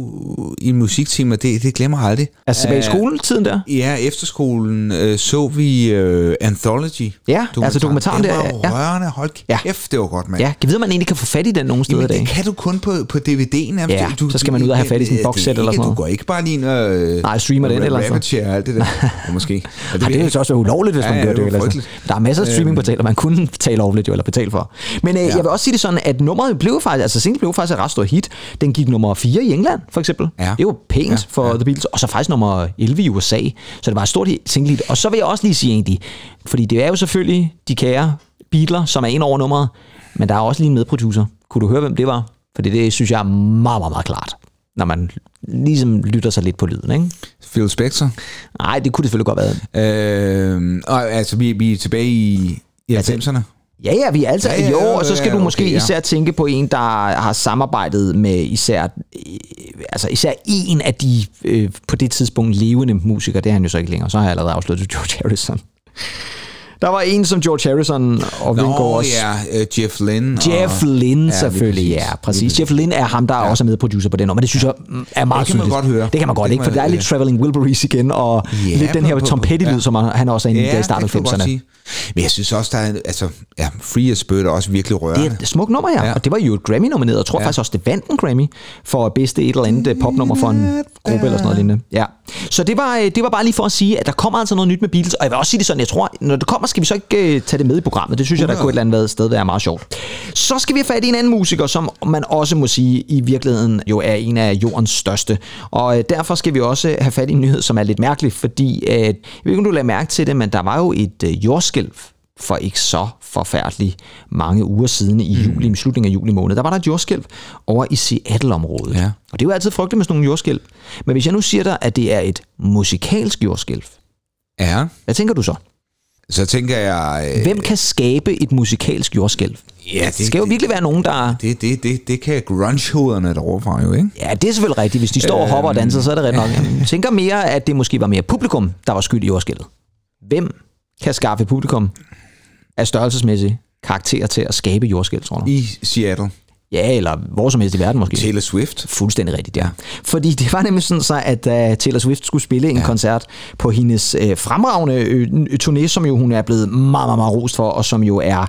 i en musiktime, og det, det glemmer jeg aldrig.
Altså tilbage i skoletiden der?
Ja, efterskolen øh, så vi øh, Anthology.
Ja, altså dokumentaren der,
var jo
ja.
rørende, hold
Ja.
kæft, det var godt, mand.
Ja, kan vide, man egentlig kan få fat i den nogle steder i dag?
det kan du kun på, på DVD'en.
Ja, så skal man ud og have fat i sådan en
det-
boxset
det er
eller sådan noget.
Du går ikke bare lige ind og... øh,
Nej, streamer den eller sådan
og alt det der. <laughs> Måske.
Ej, det vil så også ulovligt, hvis man gør
det
det.
var.
Der er masser af streamingportaler, man kunne betale lovligt jo, eller betale for. Men øh, jeg vil også sige det sådan, at nummeret blev faktisk, altså singlen blev faktisk et ret stort hit. Den gik nummer 4 i England, for eksempel.
Ja.
Det var pænt
Ja,
for
ja.
The Beatles. Og så faktisk nummer 11 i USA. Så det var et stort single hit. Og så vil jeg også lige sige egentlig, fordi det er jo selvfølgelig de kære Beatles, som er ind over nummeret, men der er også lige en medproducer. Kunne du høre, hvem det var? For det, det synes jeg er meget, meget, meget klart når man ligesom lytter sig lidt på lyden, ikke?
Phil Spector.
Nej, det kunne det selvfølgelig godt være.
Øh, og altså, vi, vi er tilbage i, i 90'erne.
Ja, ja, vi er altså...
Ja,
Ja, jo, og så skal
ja,
du
okay,
måske
ja.
især tænke på en, der har samarbejdet med især, øh, altså især en af de øh, på det tidspunkt levende musikere. Det er han jo så ikke længere. Så har jeg allerede afsløret det, George Harrison. Der var en som George Harrison og Ringo
Nå,
også.
ja, uh, Jeff Lynne.
Jeff
og,
Lynne
Ja,
selvfølgelig, ja, præcis. Jeff Lynne er ham, der ja. også er medproducer på den, men det synes jeg mm, er meget
Det kan man godt høre.
Det kan man godt,
Det
ikke? For der er lidt Traveling Wilburys igen, og
Ja,
lidt den her Tom Petty-lyd,
ja.
som han også er inde i der i
det
starten af
du godt
90'erne.
sige. Men jeg synes også, der er, altså, ja, Free as Bird er også virkelig rørende.
Det er et smukt nummer, ja.
Ja.
ja. Og det var jo et Grammy-nomineret. Jeg tror
Ja.
ja. faktisk også, det vandt en Grammy for bedste et eller andet øh, popnummer for en gruppe eller sådan noget lignende. Ja. Så det var, øh, det var bare lige for at sige, at der kommer altså noget nyt med Beatles. Og jeg vil også sige det sådan, jeg tror, når det kommer, skal vi så ikke øh, tage det med i programmet. Det synes jeg, der kunne et eller andet sted være meget sjovt. Så skal vi have fat i en anden musiker, som man også må sige i virkeligheden jo er en af jordens største. Og øh, derfor skal vi også have fat i en nyhed, som er lidt mærkelig, fordi øh, jeg ved ikke, om du lader mærke til det, men der var jo et øh, jordskælv for ikke så forfærdeligt mange uger siden i juli, i slutningen af juli måned, der var der et jordskælv over i Seattle-området.
Ja.
Og det er jo altid frygteligt med sådan nogle jordskælv. Men hvis jeg nu siger dig, at det er et musikalsk jordskælv,
Ja,
hvad tænker du så?
Så tænker jeg... øh,
Hvem kan skabe et musikalsk jordskælv?
Ja,
Det skal jo virkelig være nogen, der...
Det, det, det, det kan grunge-hoderne derovre fra jo, ikke?
Ja, det er selvfølgelig rigtigt. Hvis de står og hopper og danser, så er det rigtigt nok. Jeg tænker mere, at det måske var mere publikum, der var skyld i jordskælvet. Hvem kan skaffe publikum af størrelsesmæssig karakter til at skabe jordskælv, tror du?
I Seattle.
Ja, eller hvor som helst i verden måske.
Taylor Swift.
Fuldstændig rigtigt, ja. Fordi det var nemlig sådan så, at uh, Taylor Swift skulle spille en ja. koncert på hendes uh, fremragende øh, turné, som jo hun er blevet meget, meget, meget rost for, og som jo er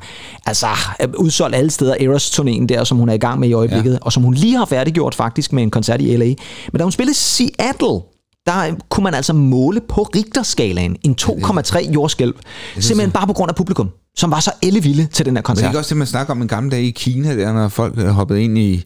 altså øh, udsolgt alle steder. Eras turnéen der, som hun er i gang med i øjeblikket, ja. og som hun lige har færdiggjort faktisk med en koncert i LA. Men da hun spillede Seattle, der kunne man altså måle på Richterskalaen en 2,3 jordskælv. Simpelthen bare på grund af publikum, som var så ellevilde til den her
Men det er
koncert.
ikke også det, man snakker om en gammel dag i Kina, der, når folk er hoppet ind i...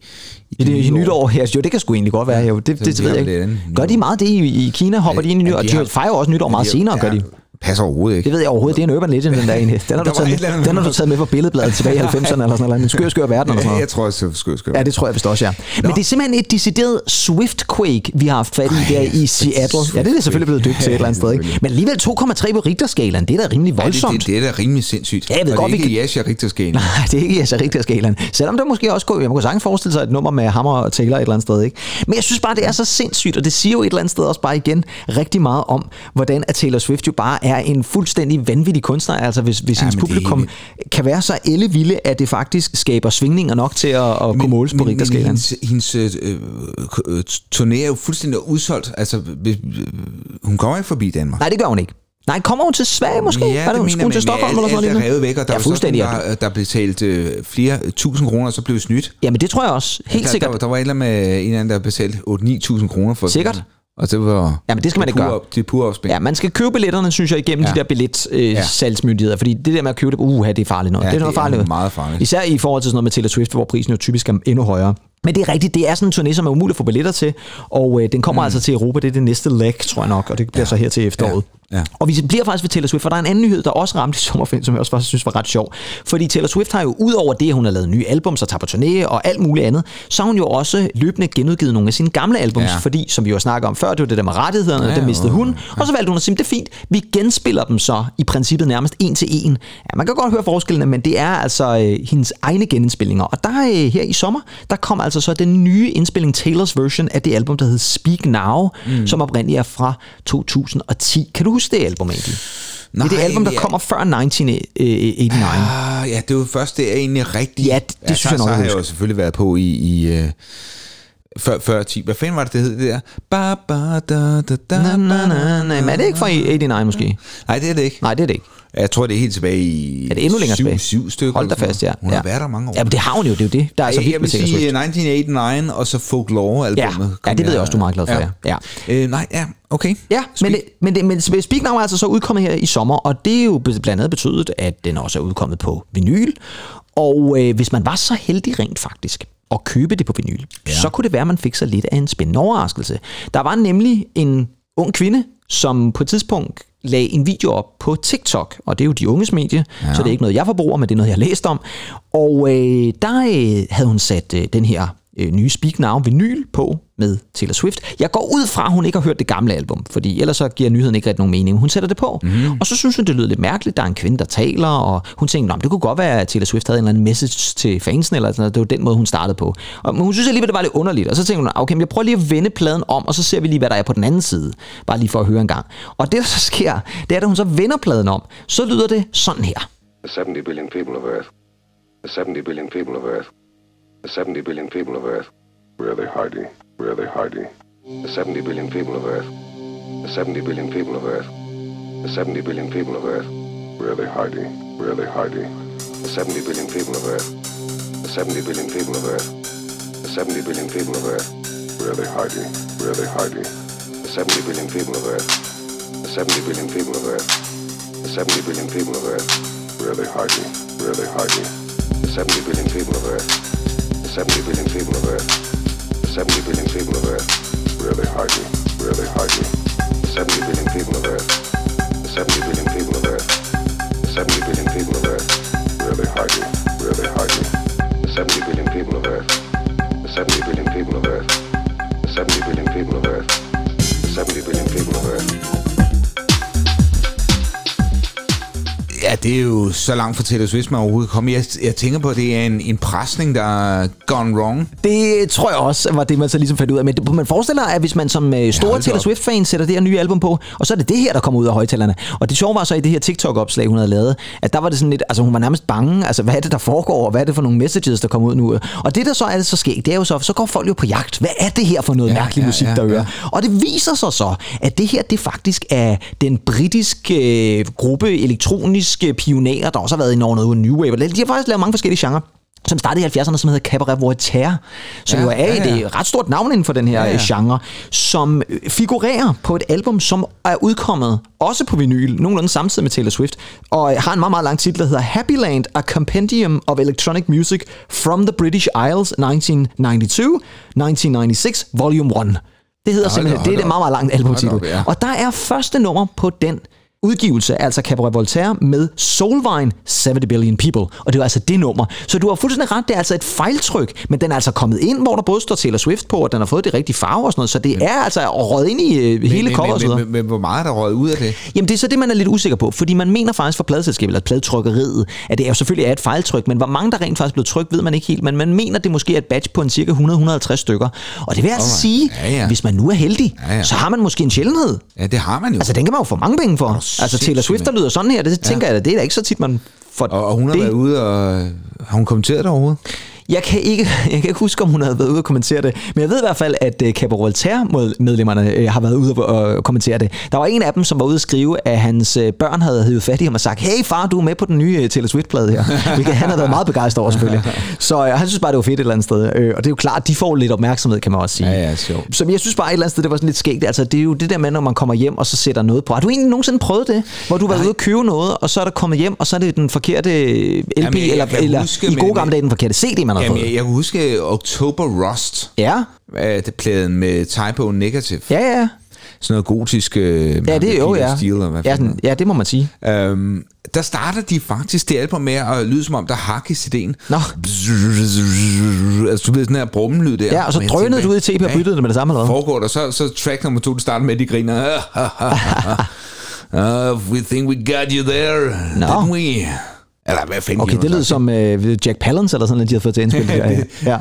I det i nytår her. Jo, det kan sgu egentlig godt være. Jo, det, det, det,
de
ved jeg ikke.
det,
Gør de meget det i, i Kina? Hopper de ind i nytår?
Ja, de
De, fejrer også nytår meget senere, gør de.
Passer overhovedet ikke.
Det ved jeg overhovedet. Det er en urban legend, den der egentlig. Den har du
Der var
taget med, den har du taget med fra billedbladet tilbage i <laughs> 90'erne eller sådan noget. En skør, skør verden eller sådan noget.
jeg tror også, det skal
Ja, det tror jeg vist også, ja. Men det er simpelthen et decideret Swift-quake, vi har haft fat i der i Seattle. Ja, det er selvfølgelig blevet døbt til et eller andet sted, ikke? Men alligevel 2,3 på Richterskalaen, det er da rimelig
Ja, det,
voldsomt.
det, det, er da rimelig sindssygt.
Ja, jeg ved
og
godt,
det
vi
er ikke
kan-
Yasha Richterskalaen. <laughs>
Nej, det er ikke altså rigtig skalaen. Selvom der måske også kunne, jeg kunne sagtens forestille sig et nummer med Hammer og Taylor et eller andet sted. Ikke? Men jeg synes bare, det er så sindssygt, og det siger jo et eller andet sted også bare igen rigtig meget om, hvordan at Taylor Swift jo bare er en fuldstændig vanvittig kunstner. Altså hvis, hvis
Ja,
hendes
men det
publikum kan være så ellevilde, at det faktisk skaber svingninger nok til at, at kunne måles på Richterskalaen.
hendes, hendes øh, øh, turné er jo fuldstændig udsolgt. Altså, øh, hun kommer ikke forbi Danmark.
Nej, det gør hun ikke. Nej, kommer hun til Sverige måske?
Ja,
Var
det
det,
mener
hun til
man,
Stockholm
men
eller sådan noget?
revet væk, og der
ja, fuldstændig.
nogen, der, der blev talt øh, flere tusind kroner, så blev snydt.
Jamen det tror jeg også. Helt
der,
sikkert.
Der, der var et eller andet med en anden, der betalte 8-9.000 kroner for
Sikkert.
Og det var...
Jamen, det skal man
det
ikke
pur
gøre.
op- Det er pur opspænd.
Ja, man skal købe billetterne, synes jeg, igennem
Ja.
ja. de der billetsalgsmyndigheder. Øh,
Ja.
salgsmyndigheder, fordi det der med at købe det, uha, det er farligt noget.
Ja,
det er noget
det er
farligt noget.
meget farligt.
Især i forhold til sådan noget med Taylor Swift, hvor prisen jo typisk er endnu højere. Men det er rigtigt, det er sådan en turné, som er umuligt at få billetter til, og øh, den kommer mm. altså til Europa, det er det næste leg, tror jeg nok, og det bliver ja. så her til efteråret.
Ja. Ja.
Og vi bliver faktisk ved Taylor Swift, for der er en anden nyhed, der også ramte i sommerferien, som jeg også faktisk synes var ret sjov. Fordi Taylor Swift har jo, ud over det, at hun har lavet nye albums og tager på turné og alt muligt andet, så har hun jo også løbende genudgivet nogle af sine gamle albums,
Ja.
ja. fordi, som vi jo snakker om før, det var det der med rettighederne, ja,
Ja,
det mistede hun, og så valgte hun at sige, det er fint, vi genspiller dem så i princippet nærmest en til en. Ja, man kan godt høre forskellene, men det er altså øh, hendes egne genindspillinger. Og der øh, her i sommer, der kom altså så den nye indspilling, Taylors version af det album, der hedder Speak Now, mm. som oprindeligt er fra 2010. Kan du huske det album egentlig? det er det
Nej,
album, der
ja.
kommer før 1989.
Ah, ja, det var først det er egentlig rigtigt.
Ja, det- det synes
så,
jeg nok,
så
jeg
har jeg jo selvfølgelig været på i... i øh, før, før 10. Hvad fanden var det, det hed det der? Ba, ba, da, da, da,
Na, na, na, na. Men er det ikke fra 89 måske?
Nej, det er det ikke.
Nej, det er det ikke.
Jeg tror, det er helt tilbage i...
Er det endnu længere
syv,
tilbage?
Syv stykker.
Hold da fast, ja.
Hun har
ja.
været der mange år.
Ja, men det har hun jo, det er jo det. Der er så
jeg,
vildt
jeg
med
vil sige
Swift.
1989, og så Folklore-albummet.
Ja, ja, det ved jeg også, du er meget glad for, ja. Ja.
Øh, nej, ja, okay.
Ja, men, det, men, det, men Speak Now er altså så udkommet her i sommer, og det er jo blandt andet betydet, at den også er udkommet på vinyl. Og øh, hvis man var så heldig rent faktisk at købe det på vinyl, ja. så kunne det være, at man fik sig lidt af en spændende overraskelse. Der var nemlig en ung kvinde, som på et tidspunkt lagde en video op på TikTok, og det er jo de unges medie, ja. så det er ikke noget, jeg forbruger, men det er noget, jeg har læst om. Og øh, der øh, havde hun sat øh, den her øh, nye Speak Now vinyl på med Taylor Swift. Jeg går ud fra, at hun ikke har hørt det gamle album, fordi ellers så giver nyheden ikke rigtig nogen mening. Hun sætter det på, mm. og så synes hun, det lyder lidt mærkeligt. Der er en kvinde, der taler, og hun tænkte, "Nå, men det kunne godt være, at Taylor Swift havde en eller anden message til fansen, eller sådan noget. Det var den måde, hun startede på. Og, men hun synes alligevel, det var lidt underligt, og så tænkte hun, okay, men jeg prøver lige at vende pladen om, og så ser vi lige, hvad der er på den anden side. Bare lige for at høre en gang. Og det, der så sker, det er, at hun så vender pladen om, så lyder det sådan her.
The 70 billion people of Earth. The 70 billion people of Earth. The 70 billion people of Earth. Where are they hiding? Where are they hiding? The 70 billion people of Earth. The 70 billion people of Earth. The 70 billion people of Earth. Where are they hiding? Where are they hiding? The 70 billion people of Earth. The 70 billion people of Earth. The 70 billion people of Earth. Where are they hiding? Where are they hiding? The 70 billion people of Earth. The 70 billion people of Earth. The 70 billion people of Earth. Where are they hiding? Where are they hiding? The 70 billion people of Earth. The 70 billion people of Earth. The 70 billion people of Earth. They hiding? Where are? The 70 billion people of Earth. The 70 billion people of Earth. The 70 billion people of Earth. Where are they hiding? The 70 billion people of Earth. The 70 billion people of Earth. The 70 billion people of Earth. The 70 billion people of Earth.
Ja, det er jo så langt fra Taylor Swift, man overhovedet kommer. Jeg, jeg tænker på, at det er en, en presning, der er gone wrong.
Det tror jeg også var det, man så ligesom fandt ud af. Men det, man forestiller sig, at hvis man som øh, store
da
Taylor. Swift-fan sætter det her nye album på, og så er det det her, der kommer ud af højtalerne. Og det sjove var så i det her TikTok-opslag, hun havde lavet, at der var det sådan lidt, altså hun var nærmest bange, altså hvad er det, der foregår, og hvad er det for nogle messages, der kommer ud nu? Og det, der så er det så sket, det er jo så, så går folk jo på jagt. Hvad er det her for noget
Ja,
ja, mærkelig
ja,
musik,
ja,
der
ja.
hører? Og det viser sig så, at det her, det faktisk er den britiske øh, gruppe elektroniske pionerer, der også har været i noget New Wave. De har faktisk lavet mange forskellige genrer som startede i 70'erne, som hedder Cabaret Voltaire, som
Ja,
jo er
ja,
et
ja.
øh, ret stort navn inden for den her
Ja,
ja,
ja.
genre, som øh, figurerer på et album, som er udkommet også på vinyl, nogenlunde samtidig med Taylor Swift, og øh, har en meget, meget lang titel, der hedder Happy Land, A Compendium of Electronic Music from the British Isles 1992-1996, Volume 1. Det hedder
Hold
simpelthen,
da,
det er det meget, meget langt albumtitel.
Op, ja.
Og der er første nummer på den udgivelse, altså Cabaret Voltaire med Soulvine 70 Billion People. Og det var altså det nummer. Så du har fuldstændig ret, det er altså et fejltryk, men den er altså kommet ind, hvor der både står Taylor Swift på, og den har fået det rigtige farve og sådan noget, så det er altså røget ind i øh, hele
men,
cover og så
men,
videre.
men, men, hvor meget er der røget ud af det?
Jamen det er så det, man er lidt usikker på, fordi man mener faktisk fra pladeselskabet, eller pladetrykkeriet, at det er jo selvfølgelig er et fejltryk, men hvor mange der rent faktisk blev trykt, ved man ikke helt, men man mener, det måske er et batch på en cirka 100-150 stykker. Og det vil altså
Alright.
sige,
Ja, ja.
hvis man nu er heldig,
Ja, ja.
så har man måske en sjældenhed.
Ja, det har man jo.
Altså den kan man jo få mange penge for. Altså Taylor Swift, der lyder sådan her, det tænker jeg, da, det er da ikke så tit, man får
og, og hun har
det.
været ude og... Har hun kommenteret det overhovedet?
Jeg kan, ikke, <laughs> jeg kan ikke huske, om hun havde været ude og kommentere det, men jeg ved i hvert fald, at uh, Cabaret Voltaire-medlemmerne uh, har været ude og uh, kommentere det. Der var en af dem, som var ude at skrive, at hans børn havde hævet fat i ham og sagt, hey far, du er med på den nye Taylor Swift-plade her. <laughs> Hvilket han havde været meget begejstret over, selvfølgelig. <laughs> Så uh, han synes bare, det var fedt et eller andet sted. Uh, og det er jo klart, de får lidt opmærksomhed, kan man også sige.
Ja, ja, sjovt.
Så jeg synes bare et eller andet sted, det var sådan lidt skægt. Altså, det er jo det der med, når man kommer hjem, og så sætter noget på. Har du egentlig nogensinde prøvet det? Hvor du var ude og købe noget, og så er der kommet hjem, og så er det den forkerte LP,
Jamen,
eller, eller
huske,
i gode gamle dage den forkerte CD, man har
Jamen,
fået.
jeg, jeg kan huske October Rust.
Ja,
Øh, det pladen med Typo Negative.
ja, ja.
Sådan noget gotisk... Øh,
Ja, det er jo, ja.
Steele, eller hvad
Ja, den, ja, det må man sige.
Øhm, der starter de faktisk det album med at lyde som om, der er hak i CD'en.
Nå.
Altså, du ved, den her brummelyd der.
Ja, og så drønede du ud i TP og byttede det med det samme, eller hvad?
Foregår der, så, så track nummer to, det starter med, at de griner. <laughs> <laughs> Uh, we think we got you there,
Nå.
didn't we? Eller hvad fanden
Okay, det
har
lyder som øh, Jack Palance eller sådan noget, de havde fået til at indspille <laughs> det. her, ja. ja.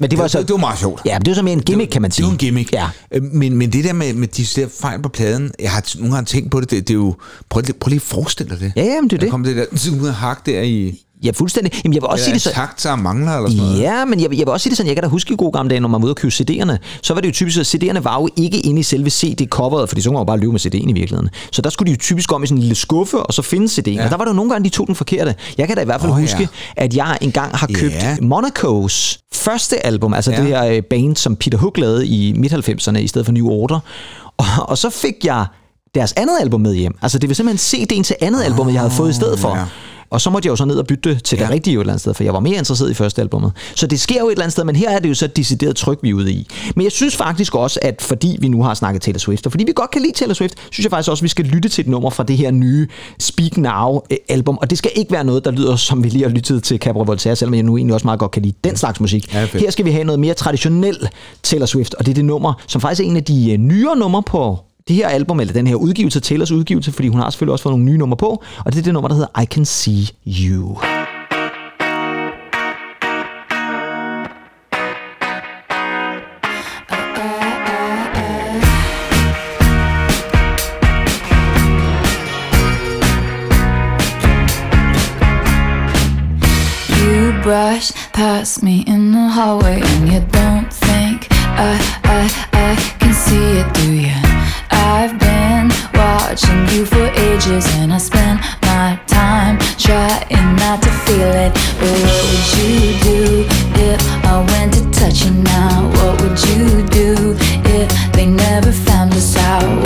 Men det var
det,
så...
det, det var meget sjovt.
Ja, men det var så mere en gimmick, kan man sige.
Det var en gimmick.
Ja.
Øh, Men, men det der med, med de der fejl på pladen, jeg har nogle gange tænkt på det, det, det er jo, prøv, lige- prøv lige at forestille dig det.
Ja, ja, men det er
Der
det.
kom det der <laughs> sådan ud af hak der i,
Ja, fuldstændig. Jamen, jeg vil også sige
eller
det så...
takt, der mangler eller sådan noget.
Ja, men jeg, jeg vil også sige det sådan, jeg kan da huske i gode gamle dage, når man var ude og købe CD'erne, så var det jo typisk, at CD'erne var jo ikke inde i selve CD-coveret, fordi så kunne man jo bare løbe med CD'en i virkeligheden. Så der skulle de jo typisk om i sådan en lille skuffe, og så finde CD'en. Ja. Og der var der jo nogle gange, de tog den forkerte. Jeg kan da i hvert fald oh,
ja.
huske, at jeg engang har købt
Ja.
Monacos første album, altså
Ja.
det her øh, band, som Peter Hook lavede i midt-90'erne i stedet for New Order. <laughs> Og, og så fik jeg deres andet album med hjem. Altså det var simpelthen CD'en til andet album, jeg havde fået i stedet for.
ja.
Og så måtte jeg jo så ned og bytte det til ja. det rigtige jo et eller andet sted, for jeg var mere interesseret i første albummet. Så det sker jo et eller andet sted, men her er det jo så et decideret tryk, vi er ude i. Men jeg synes faktisk også, at fordi vi nu har snakket Taylor Swift, og fordi vi godt kan lide Taylor Swift, synes jeg faktisk også, at vi skal lytte til et nummer fra det her nye Speak Now-album. Og det skal ikke være noget, der lyder, som vi lige har lyttet til Cabaret Voltaire, selvom jeg nu egentlig også meget godt kan lide den slags musik.
Ja,
her skal vi have noget mere traditionel Taylor Swift, og det er det nummer, som faktisk er en af de øh, nyere numre på det her album, eller den her udgivelse, Taylors udgivelse, fordi hun har selvfølgelig også fået nogle nye numre på, og det er det nummer, der hedder I Can See You.
You brush past me in the hallway and you don't think I, I, I can see it, do you? I've been watching you for ages and I spend my time trying not to feel it. But what would you do if I went to touch you now? What would you do if they never found us out?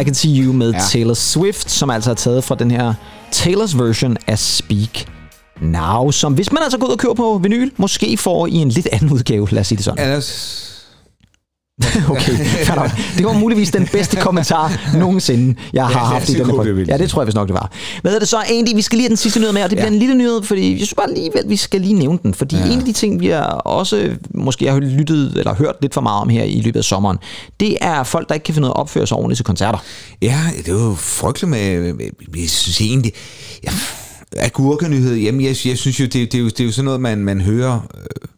I Can See You
med ja.
Ja.
Taylor Swift, som altså er taget fra den her Taylors version af Speak Now, som hvis man altså går ud og køber på vinyl, måske får i en lidt anden udgave, lad os sige det sådan.
Ellers,
Okay, fair <laughs> nok. det var muligvis den bedste kommentar nogensinde, jeg har
Ja,
haft i den her. Ja, det tror jeg vist nok, det var. Hvad er det så egentlig? Vi skal lige have den sidste nyhed med, og det bliver
Ja.
en lille nyhed, fordi jeg synes bare alligevel, vi skal lige nævne den. Fordi ja. en af de ting, vi har også måske har lyttet eller hørt lidt for meget om her i løbet af sommeren, det er folk, der ikke kan finde ud af at opføre sig ordentligt til koncerter.
ja, det var jo frygteligt med, med jeg synes egentlig, ja, agurkenyhed, jamen jeg, jeg synes jo, det, det, er jo, det er jo sådan noget, man, man hører, øh,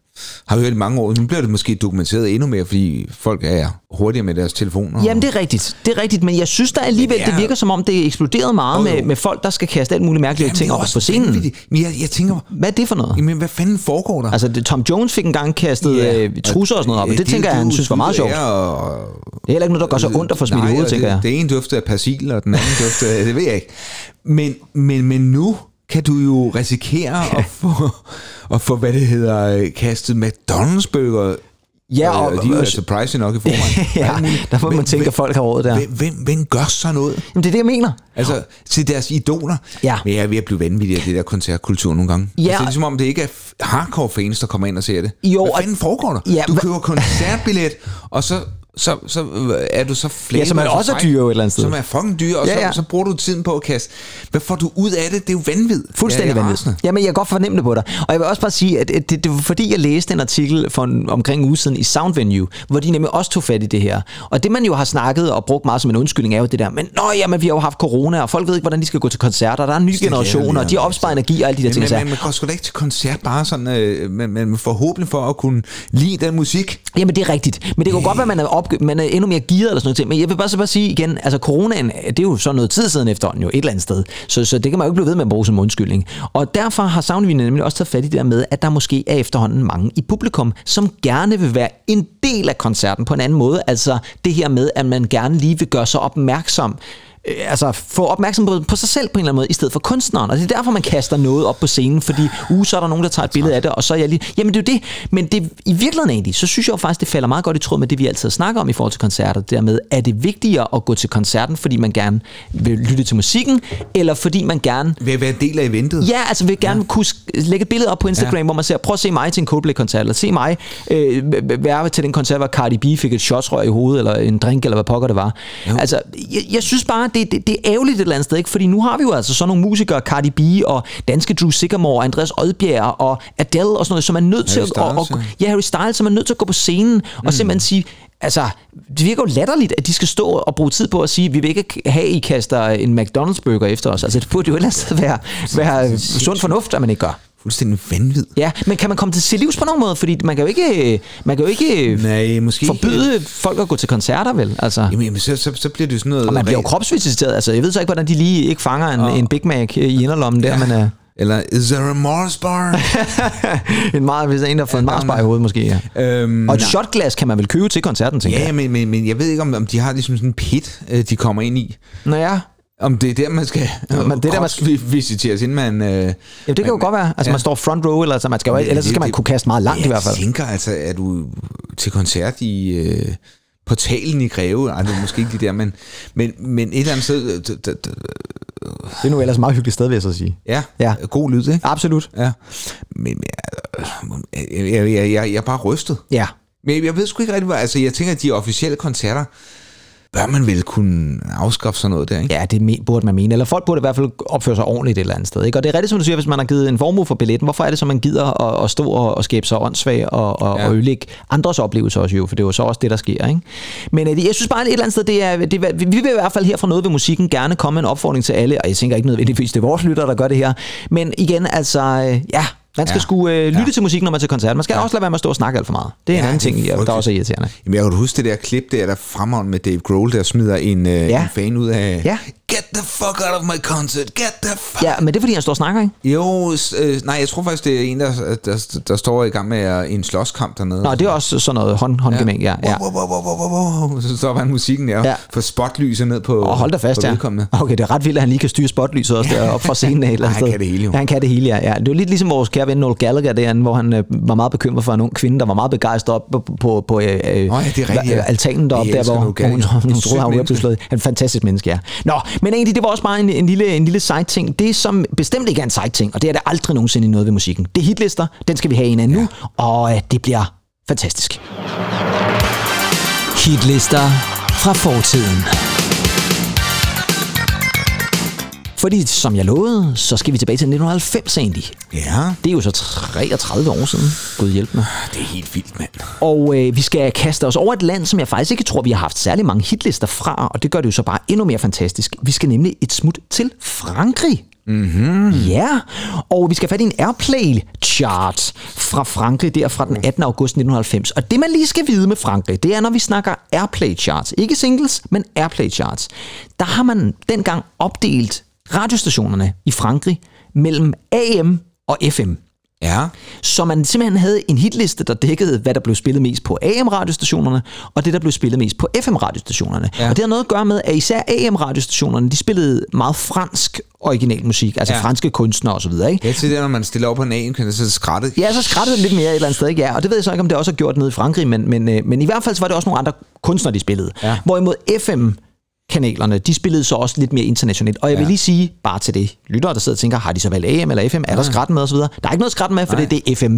har hørt i mange år. Nu bliver det måske dokumenteret endnu mere, fordi folk er hurtigere med deres telefoner.
Jamen, det er rigtigt. Det er rigtigt, men jeg synes der alligevel,
Men
det,
det er-
det virker som om, det er eksploderet meget med, med folk, der skal kaste alt muligt mærkelige
Jamen,
ting
det
op på scenen.
vanvittigt. Men jeg, jeg tænker,
Hvad er det for noget?
jamen, hvad fanden foregår der?
Altså, det, Tom Jones fik engang kastet
Ja,
øh, trusser og sådan noget op, og det, tænker jeg, han synes var meget sjovt.
Ja,
Det
og,
er heller ikke noget, der gør så ondt at få smidt i hovedet,
og
tænker jeg.
det, det ene dufter af persil, og den anden dufter det ved jeg ikke. Men, men, men nu kan du jo risikere at få, at få, hvad det hedder, øh, kastet McDonald's bøger.
Ja, og,
og de er jo surprising nok i forvejen. <laughs>
ja, der må man
Hvem-
tænke, at folk har råd der.
Hvem, hvem, hvem gør sådan noget?
Jamen, det er det, jeg mener.
Altså, til deres idoler.
Ja.
Men jeg er ved at blive vanvittig af det der koncertkultur nogle gange.
Ja.
Altså, det er ligesom om, det ikke er hardcore fans, der kommer ind og ser det.
Jo,
Hvad fanden foregår der?
Ja,
du køber koncertbillet, og så, så, så øh, er du så flabet.
Ja, som er
og så
også dyre et eller andet sted.
Som er fucking dyre, og
Ja,
så,
ja.
så bruger du tiden på at kaste. Hvad får du ud af det? Det er jo vanvid.
Fuldstændig vanvittigt.
rasende.
Jamen, jeg kan godt fornemme det på dig. Og jeg vil også bare sige, at det, det, var fordi, jeg læste en artikel for en, omkring en uge siden i Sound Venue, hvor de nemlig også tog fat i det her. Og det, man jo har snakket og brugt meget som en undskyldning, er jo det der, men nå, jamen, vi har jo haft corona, og folk ved ikke, hvordan de skal gå til koncerter, der er en ny
er
generation, og de har opsparet energi og alle de der
Men,
ting.
men,
så-
men man går sgu da ikke til koncert bare sådan, øh, men, men forhåbentlig for at kunne lide den musik.
Jamen, det er rigtigt. Men det jo godt være, man er, op, man er endnu mere gearet eller sådan noget. Men jeg vil bare så bare sige igen, altså coronaen, det er jo så noget tid siden efterhånden jo et eller andet sted. Så, så det kan man jo ikke blive ved med at bruge som undskyldning. Og derfor har Soundvine nemlig også taget fat i det der med, at der måske er efterhånden mange i publikum, som gerne vil være en del af koncerten på en anden måde. Altså det her med, at man gerne lige vil gøre sig opmærksom øh, altså, få opmærksomhed på sig selv på en eller anden måde, i stedet for kunstneren. Og det er derfor, man kaster noget op på scenen, fordi uh, så er der nogen, der tager et billede af det, og så er jeg lige... Jamen det er jo det, men det, i virkeligheden egentlig, så synes jeg jo faktisk, det falder meget godt i tråd med det, vi altid snakker om i forhold til koncerter. Dermed, er det vigtigere at gå til koncerten, fordi man gerne vil lytte til musikken, eller fordi man gerne
Vil være en del af eventet?
Ja, altså vil gerne ja. kunne lægge et billede op på Instagram, ja. Hvor man siger, prøv at se mig til en Coldplay-koncert, eller se mig øh, være til den koncert, hvor Cardi B fik et shotsrør i hovedet, eller en drink, eller hvad pokker det var. Jo. Altså, jeg, jeg synes bare, det, det, det er ærgerligt et eller andet sted, ikke? fordi nu har vi jo altså sådan nogle musikere, Cardi B, og danske Drew Sigamore, Andreas Odbjerg, og Adele, og sådan noget, som er nødt til at...
Harry
Og, og, ja, Harry Styles, som er nødt til at gå på scenen, mm. og simpelthen sige, Altså, det virker jo latterligt, at de skal stå og bruge tid på at sige, vi vil ikke have, at I kaster en McDonald's-burger efter os. Altså, det burde jo et eller andet sted være, være sund fornuft, at man ikke gør.
Fuldstændig vanvid.
Ja, men kan man komme til til livs på nogen måde? Fordi man kan jo ikke, man kan jo ikke
Nej, måske
forbyde folk at gå til koncerter, vel? Altså,
Jamen, jamen så, så, så bliver det jo sådan noget...
og man bliver jo kropsvisiteret. Altså, jeg ved så ikke, hvordan de lige ikke fanger en, en Big Mac i inderlommen der, men uh,
Eller, is there a Mars bar? <laughs>
en meget, hvis en, der fået en Mars bar i hovedet måske, ja.
øhm,
Og et
nej.
shotglas kan man vel købe til koncerten, tænker
Ja,
jeg.
men, men, men jeg ved ikke, om, om de har ligesom sådan en pit, øh, de kommer ind i.
Nå ja,
Om det er der, man skal
men det er der, man skal-
vi- visiteres, inden man... Øh,
ja det kan jo godt være. Altså,
ja.
man står front row, eller altså, man skal
Men
ellers så
det-
skal man
det-
kunne kaste meget langt
ja,
i hvert fald.
Jeg tænker altså, er du til koncert i øh, portalen i Greve? Ej, det er måske ikke de der, men, men, men et eller andet sted... øh,
Det er nu ellers et meget hyggeligt sted, vil jeg så sige.
Ja,
Ja.
god lyd, ikke?
Absolut.
Ja. Men men, jeg, jeg, jeg, jeg, jeg er bare rystet.
Ja.
Men jeg ved sgu ikke rigtig, hvad... Altså, jeg tænker, at de officielle koncerter, bør man vel kunne afskaffe sådan noget der, ikke?
Ja, det burde man mene. Eller folk burde i hvert fald opføre sig ordentligt et eller andet sted. Ikke? Og det er rigtigt, som du siger, hvis man har givet en formue for billetten, hvorfor er det så, man gider at, at stå og, og skabe sig åndssvag og, og,
Ja.
og ødelægge andres oplevelser også jo, for det er jo så også det, der sker. Ikke? Men øh, jeg synes bare, at et eller andet sted, det er, det, er- vi vil i hvert fald her fra noget ved musikken gerne komme med en opfordring til alle, og jeg tænker ikke nødvendigvis, det er vores lyttere, der gør det her. Men igen, altså, øh, ja, man skal
Ja.
sgu øh, lytte
Ja.
til musikken, når man er til koncert. Man skal ja. også lade være med at stå og snakke alt for meget. Det er en
Ja,
anden
det er
ting, der også er irriterende.
Jamen, jeg kan huske det der klip der, der fremhånd med Dave Grohl, der smider en, øh,
Ja.
en fan ud af...
Ja.
Get the fuck out of my concert, get the fuck...
Ja, men det er fordi, han står og snakker, ikke?
Jo, øh, nej, jeg tror faktisk, det er en, der, der, der står i gang med øh, en slåskamp dernede.
Nå, det er også sådan noget hånd, håndgemæng, ja. ja.
Wow, wow, wow, wow, wow. Så stopper han musikken der, ja. For spotlyset ned på
Og hold da fast, ja. Okay, det er ret vildt, at han lige kan styre spotlyset også deroppe fra <laughs> scenen af eller
Han
sted.
kan det hele jo.
Ja, han kan det hele, ja. ja. Det var lidt ligesom vores kære ven Noel Gallagher derinde, hvor han øh, var meget bekymret for en ung kvinde, der var meget begejstret op på, på, på øh, øh,
Nå ja, det er rigtigt, ja.
altanen deroppe, der hvor hun, hun, hun troede, han var
menneske.
slået. Han er en fantastisk menneske, ja. Nå, men egentlig, det var også bare en, en lille, en lille side ting. Det, som bestemt ikke er en side ting, og det er det aldrig nogensinde i noget ved musikken, det er hitlister. Den skal vi have en af nu, og øh, det bliver fantastisk. Hitlister fra fortiden. Fordi, som jeg lovede, så skal vi tilbage til 1990 egentlig.
Ja,
Det er jo så 33 år siden. Gud hjælp mig.
det er helt vildt, mand.
Og øh, vi skal kaste os over et land, som jeg faktisk ikke tror, vi har haft særlig mange hitlister fra, og det gør det jo så bare endnu mere fantastisk. Vi skal nemlig et smut til Frankrig. Mm-hmm. Ja, og vi skal fat i en Airplay-chart fra Frankrig, der fra den 18. august 1990. Og det, man lige skal vide med Frankrig, det er, når vi snakker Airplay-charts, ikke singles, men Airplay-charts, der har man dengang opdelt radiostationerne i Frankrig mellem AM og FM.
Ja,
Så man simpelthen havde en hitliste, der dækkede, hvad der blev spillet mest på AM-radiostationerne, og det, der blev spillet mest på FM-radiostationerne.
Ja.
Ja. Og det har noget at gøre med, at især AM-radiostationerne, de spillede meget fransk original musik, altså
Ja.
ja. franske kunstnere osv., ikke?
jeg til det, når man stiller op på en AM, så skrætte.
Ja, så skrættede det lidt mere et eller andet sted, ikke? Ja, og det ved jeg så ikke, om det også har gjort nede i Frankrig, men, men, øh, men i hvert fald så var det også nogle andre kunstnere, de spillede.
Ja.
Hvorimod FM kanalerne, de spillede så også lidt mere internationalt. Og jeg vil
Ja.
lige sige, bare til det lyttere, der sidder og tænker, har de så valgt AM eller FM? Er der skræt med osv.? Der er ikke noget skræt med, for det er FM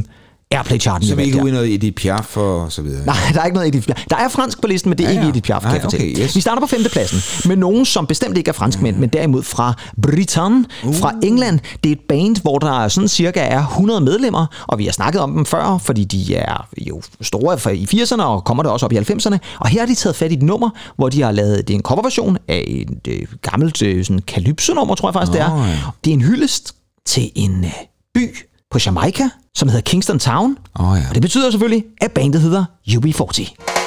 Airplay-charten.
Så
vi har
ikke ude noget Edith Piaf og så videre.
Nej, der er ikke noget Edith Piaf. Der er fransk på listen, men det er
Ja,
ikke
ja.
Edith Piaf, kan
Nej,
jeg fortælle.
okay, yes.
Vi starter på femtepladsen med nogen, som bestemt ikke er franskmænd, men derimod fra Britain, fra England. Det er et band, hvor der sådan cirka er 100 medlemmer, og vi har snakket om dem før, fordi de er jo store i 80'erne og kommer der også op i 90'erne. Og her har de taget fat i et nummer, hvor de har lavet, det er en coverversion af et øh, gammelt øh, sådan calypso-nummer, tror jeg faktisk det
Nå,
er. Det er en hyldest til en øh, by på Jamaica, som hedder Kingston Town.
Åh, ja.
Og det betyder selvfølgelig, at bandet hedder UB40.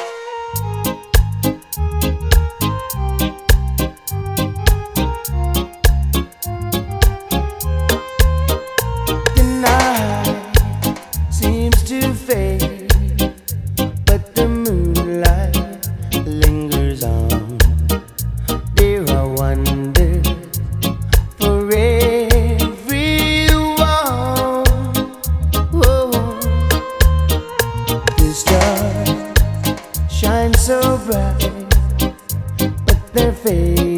But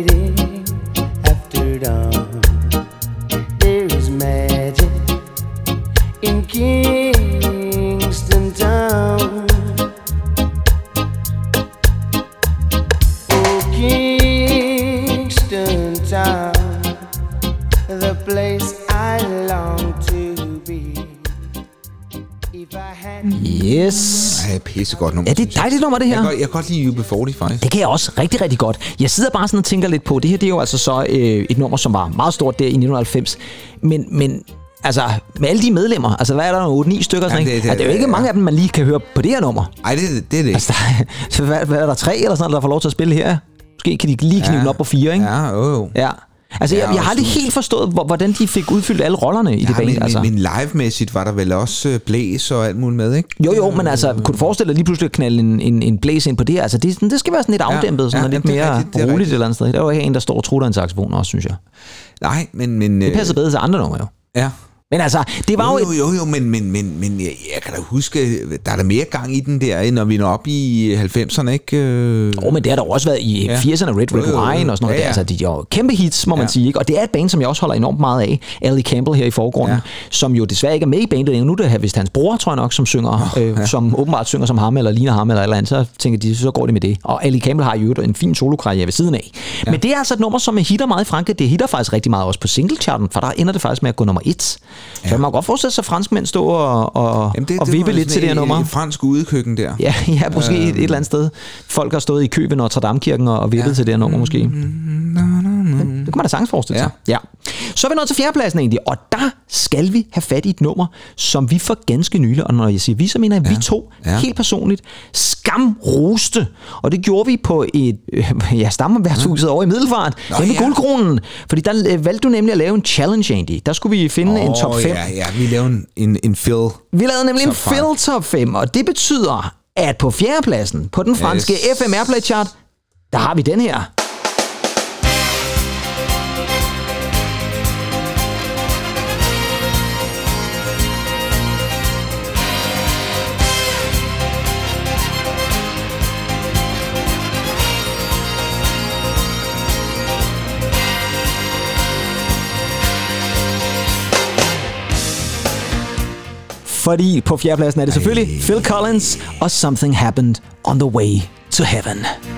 Yes.
Ja, pissegodt nummer.
Ja, det er et dejligt nummer, det her.
Jeg kan, godt- jeg kan godt lide UB40, faktisk.
Det kan jeg også rigtig, rigtig godt. Jeg sidder bare sådan og tænker lidt på, det her det er jo altså så øh, et nummer, som var meget stort der i 1990. Men, men altså, med alle de medlemmer, altså hvad er der, 8-9 stykker? Sådan,
Jamen,
det,
det-
det,
det-
det, er jo ikke
ja.
mange af dem, man lige kan høre på det her nummer.
Nej, det, det er det ikke.
Altså, der, <laughs> er- så hvad, hvad er der tre eller sådan, der får lov til at spille her? Måske kan de lige knive
Ja.
den op på fire, ikke?
Ja, jo, jo.
Ja. Altså,
Ja,
jeg, jeg har aldrig helt forstået, hvor- hvordan de fik udfyldt alle rollerne i det
Ja,
band.
men,
altså.
men, live-mæssigt var der vel også øh, blæs og alt muligt med, ikke?
Jo, jo, men altså, kunne du forestille dig lige pludselig at knalde en, en, en blæs ind på det? Altså, det, det skal være sådan lidt afdæmpet, sådan
ja,
lidt
det er
mere
rigtigt, det
roligt
rigtigt.
et eller andet sted. Der er jo ikke en, der står og trutter en saxofon også, synes jeg.
Nej, men... men
Det passer bedre til andre numre jo.
Ja.
Men altså, det var jo...
Jo, jo, jo, jo men, men, men, men jeg, jeg kan da huske, der er der mere gang i den der, når vi når op i 90'erne, ikke? Øh,
Oh, men det har der jo også været i
Ja.
ja. 80'erne, Red Red
Jo, jo, jo.
Wine og sådan noget.
Ja,
Ja,
ja.
Altså, de er jo kæmpe hits, må man
Ja.
sige. Ikke? Og det er et band, som jeg også holder enormt meget af. Ali Campbell her i forgrunden,
Ja.
ja. som jo desværre ikke er med i bandet længere. Nu er det vist hans bror, tror jeg nok, som synger, oh, øh, som åbenbart synger som ham, eller ligner ham, eller eller andet. Så tænker de, så går det med det. Og Ali Campbell har jo en fin solokarriere ved siden af. Ja. Men det er altså et nummer, som hitter meget i Frankrig. Det hitter faktisk rigtig meget også på singlecharten, for der ender det faktisk med at gå nummer et. Så ja. man kan godt forestille sig franskmænd stå og, og,
Jamen,
og
var
vippe lidt til det her nummer.
Et fransk udekøkken der.
Ja, ja måske øh, et, et eller andet sted. Folk har stået i kø ved Notre Dame-kirken og, og vippet ja. til det her nummer måske. Det, det kan man da sagtens forestille sig. Ja. ja. Så er vi nået til fjerdepladsen egentlig, og der skal vi have fat i et nummer, som vi for ganske nylig, og når jeg siger vi, så mener jeg ja. vi to,
Ja.
ja. helt personligt, skamroste. Og det gjorde vi på et øh, <laughs> ja, stammerværtshuset over i Middelfart,
Nå,
nemlig
ja.
Guldkronen. Fordi der øh, valgte du nemlig at lave en challenge egentlig. Der skulle vi finde en top 5.
Ja, ja, vi lavede en, en, en Phil.
Vi lavede nemlig en
Top five.
Phil Top 5, og det betyder, at på fjerdepladsen på den franske
Yes.
FM Airplay Chart, der har vi den her. Fordi på fjerdepladsen er det selvfølgelig Ej. Phil Collins og Something Happened on the Way to Heaven.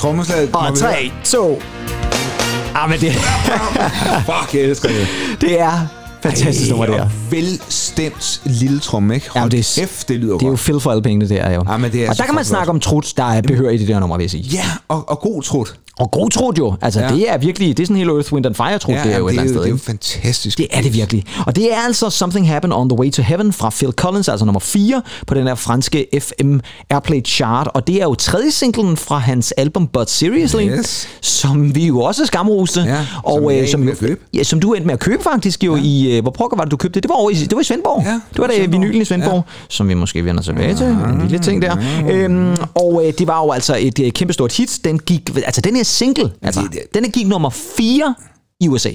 Trommeslaget.
Og 3, 2. Ah, men det, <laughs>
Fuck, jeg elsker det.
det er fantastisk nummer, det.
Og velstemt lille tromme, ikke?
Jamen,
Hold
det er-
kæft, det lyder
Det er jo
godt.
Phil for alle pengene, det er jo.
Ja, men det er
og der kan man snakke om trut, der er behør i det der nummer, vil jeg sige.
Ja, og, og god trut.
Og god trut jo. Altså,
Ja.
ja. det er virkelig, det er sådan helt Earth, Wind and Fire trut,
Ja,
det er jo et
det,
eller andet sted.
det er jo fantastisk.
Det er det virkelig. Og det er altså Something Happened on the Way to Heaven fra Phil Collins, altså nummer 4 på den her franske FM Airplay chart. Og det er jo tredje singlen fra hans album But Seriously,
Yes.
som vi jo også skamroste.
Ja,
og,
som
øh, som. Ja, som du endte med at købe faktisk jo ja. i... øh, Hvor pokker var det, du købte det? Det var, over i, det var i Svendborg.
Ja,
det
det
var da vinylen i Svendborg, ja. som vi måske vender tilbage til. En lille ting der. Øhm, og øh, det var jo altså et øh, kæmpestort hit. Den gik... Altså, den her single, altså,
det- det-
den er gik nummer 4 i USA.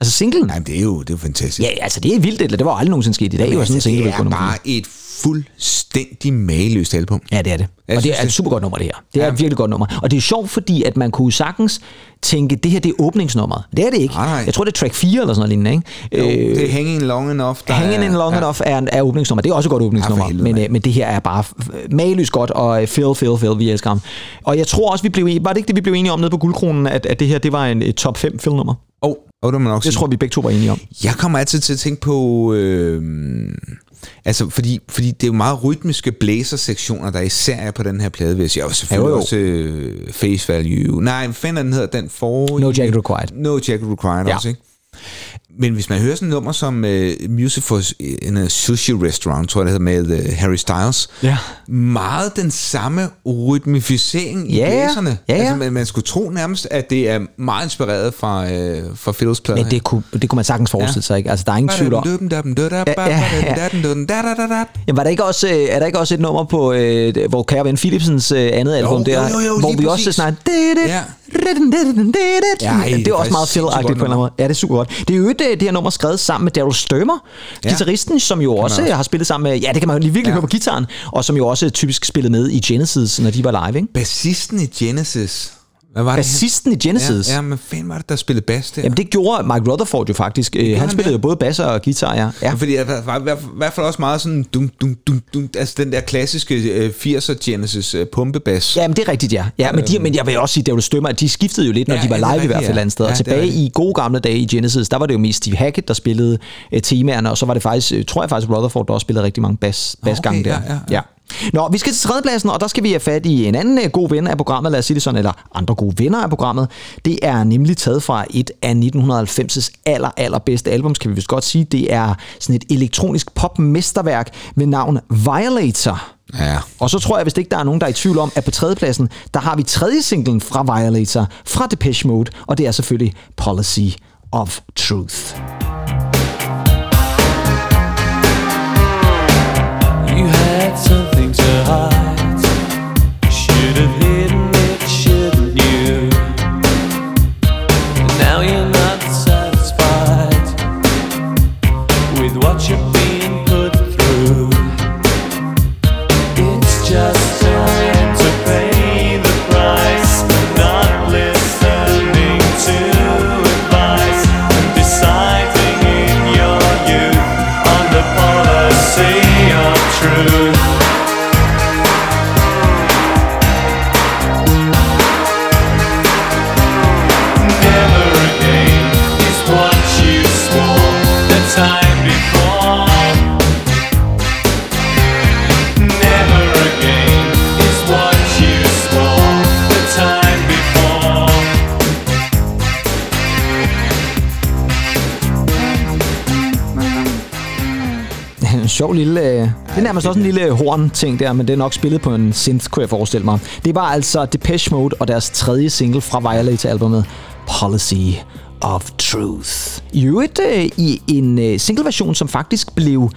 Altså singlen.
Nej, det er jo, det er jo fantastisk.
Ja, altså det er vildt, eller det var aldrig nogensinde sket i dag. jo,
Men
sådan
altså,
single
det er bare et fuldstændig mageløst album.
Ja, det er det.
Jeg
og det er et super godt nummer, det her. Det er
Ja.
et virkelig godt nummer. Og det er sjovt, fordi at man kunne sagtens tænke, det her det er åbningsnummeret. Det er det ikke.
Nej, nej.
Jeg tror, det er track 4 eller sådan noget lignende, ikke?
Jo, det er Hanging Long Enough. Der
Hanging
er,
Long
ja.
Enough er, er åbningsnummer. Det er også et godt åbningsnummer.
Ja, helvede,
men, øh, men det her er bare mageløst godt, og øh, Phil, Phil, Phil, vi elsker ham. Og jeg tror også, vi blev, var det ikke det, vi blev enige om nede på guldkronen, at, at det her det var en et top 5 Phil-nummer?
Oh, oh, det må man nok
Det
sige.
tror vi begge to var enige om.
Jeg kommer altid til at tænke på... Øh, altså, fordi, fordi det er jo meget rytmiske blæsersektioner, der især er på den her plade, vil jeg sige. Og selvfølgelig
Jo, jo.
også øh, Face Value. Nej, hvad fanden er den hedder? Den for...
No Jacket Required.
No Jacket Required
Ja.
også, ikke? Men hvis man hører sådan et nummer som uh, Music for a Sushi Restaurant, tror jeg det hedder, med uh, Harry Styles,
Ja.
meget den samme rytmificering i
Ja, ja.
blæserne.
Ja, ja.
Altså, man, man skulle tro nærmest, at det er meget inspireret fra, uh, fra Phils plade.
Men det kunne, det kunne man sagtens forestille sig, ikke? Altså, der er ingen tvivl om. Jamen, var der ikke også, er der ikke også et nummer på, øh, hvor Kære Ven Philipsens øh, andet album
jo,
der,
jo, jo,
hvor
lige
vi
præcis.
også snakker...
Ja.
Ja,
Ej,
det er også meget Phil-agtigt på en eller anden måde. Ja, det er super godt. Det er jo et, øh, det her nummer skrevet sammen med Daryl Sturmer,
Ja.
guitaristen, som jo også,
også.
har spillet sammen med... Ja, det kan man jo lige virkelig
Ja.
høre på gitaren, og som jo også typisk spillede med i Genesis, når de var live, ikke?
Bassisten i Genesis. Hvad var det?
Bassisten i Genesis.
Ja, ja, men fanden var det, der spillede bass der?
Jamen, det gjorde Mike Rutherford jo faktisk. Øh, han
han,
spillede
ja.
jo både bass og guitar, ja. ja.
Fordi jeg var i hvert- fald også meget sådan dum, dum, dum, dum, altså den der klassiske øh, 80'er Genesis øh, pumpebas.
Ja, men det er rigtigt, ja. ja men, de, men jeg vil også sige, David Stømmer, de skiftede jo lidt, når
Ja,
de var
ja, det
live i hvert
rigtigt,
fald
ja.
andet sted.
Ja,
Og
det er
tilbage
rigtigt.
i gode gamle dage i Genesis, der var det jo mest Steve Hackett, der spillede uh, temaerne, og så var det faktisk, tror jeg faktisk, Rutherford, der også spillede rigtig mange bas, basgange
okay,
der.
ja, ja, ja.
Nå, vi skal til tredjepladsen, og der skal vi have fat i en anden uh, god ven af programmet, lad os sige det sådan, eller andre gode venner af programmet. Det er nemlig taget fra et af 1990's aller, allerbedste albums, kan vi vist godt sige. Det er sådan et elektronisk popmesterværk ved navn Violator.
Ja.
Og så tror jeg, hvis ikke der er nogen, der er i tvivl om, at på tredjepladsen, der har vi tredje singlen fra Violator, fra Depeche Mode, og det er selvfølgelig Policy of Truth.
Something
sjov lille... øh, Det er nærmest også en lille horn-ting der, men det er nok spillet på en synth, kunne jeg forestille mig. Det var altså Depeche Mode og deres tredje single fra Violator-albumet, Policy of Truth. I øvrigt øh, i en øh, single-version, som faktisk blev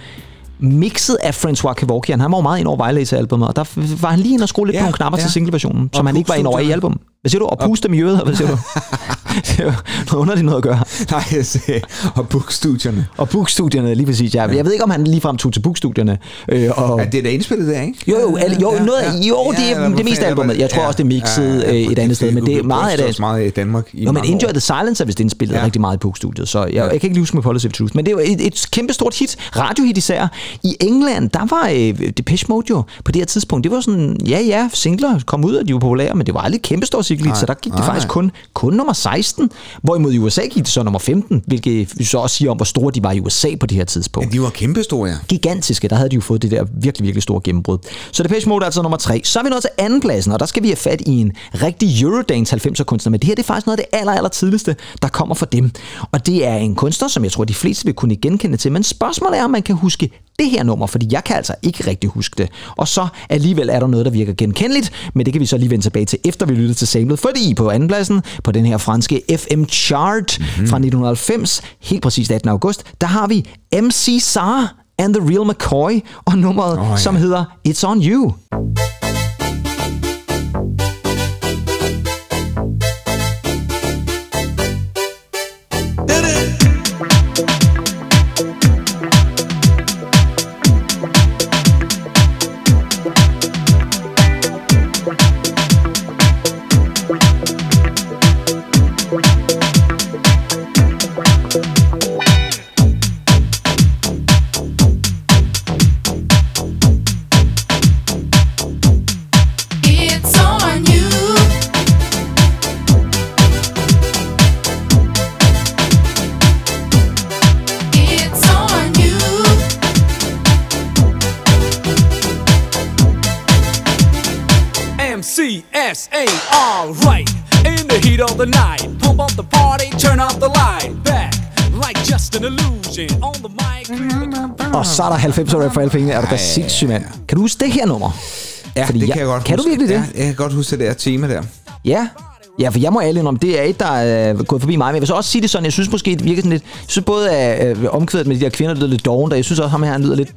mixet af François Kevorkian. Han var jo meget ind over Violator-albumet, og der var han lige inde og skrue lidt
Ja,
på nogle knapper
ja.
til single-versionen, som han ikke var ind over i
puststudierne.
album. Hvad siger du? Og puste dem i øret, hvad siger du? <laughs> det er jo noget underligt noget at gøre.
Nej, jeg sagde, og bookstudierne.
Og bookstudierne, lige præcis. Ja. Jeg ved ikke, om han ligefrem tog til bookstudierne. Øh, og...
Ja, det er da indspillet der, ikke?
Jo, jo, al, jo,
Ja,
noget,
ja.
jo det
Ja,
er
eller
det meste albumet. Jeg tror
ja,
også, det er mixet
ja, ja,
øh, et andet sted, men det er meget af det.
også meget i Danmark i
Jo, men Enjoy the Silence er vist indspillet ja.
Ja.
rigtig meget i Pook-studiet, så jeg, jeg kan ikke huske med Policy of Truth, men det var et, et kæmpe stort hit, radiohit især. I England, der var øh, Depeche Mode jo på det her tidspunkt, det var sådan, ja ja, singler kom ud, og de var populære, men det var aldrig kæmpe hit, så der gik det
nej,
faktisk kun, kun nummer 16, hvorimod i USA gik det så nummer 15, hvilket vi så også siger om, hvor store de var i USA på det her tidspunkt
Men de var kæmpestore, ja.
gigantiske. Der havde de jo fået det der virkelig, virkelig store gennembrud. Så Depeche Mode er altså nummer tre. Så er vi nået til andenpladsen, og der skal vi have fat i en rigtig Eurodance 90'er kunstner. Men det her det er faktisk noget af det aller, aller tidligste, der kommer fra dem. Og det er en kunstner, som jeg tror, de fleste vil kunne genkende til. Men spørgsmålet er, om man kan huske det her nummer, fordi jeg kan altså ikke rigtig huske det. Og så alligevel er der noget, der virker genkendeligt, men det kan vi så lige vende tilbage til, efter vi lytter til samlet. Fordi på andenpladsen, på den her franske FM Chart mm-hmm. fra 1990, helt præcis 18. august, der har vi MC Sar and the Real McCoy og nummeret, oh, ja. som hedder It's On You.
C S A. Alright, in the heat of the night, pump up the party, turn up the light. Back like just an illusion on the mic.
Og så er der 90 rap for alle pengene. Er du da sindssyg, mand. Kan du huske det her nummer?
Ja,
Fordi
det
jeg-
kan jeg godt
kan du
huske.
virkelig det?
Ja, jeg kan godt huske det der tema der.
Ja. Ja, for jeg må ærlig om, det er et, der er gået forbi mig. Men jeg vil så også sige det sådan, jeg synes måske, det virker sådan lidt... Jeg synes både, at øh, omkvædet med de der kvinder, der lyder lidt doven, og jeg synes også, at ham her, han lyder lidt...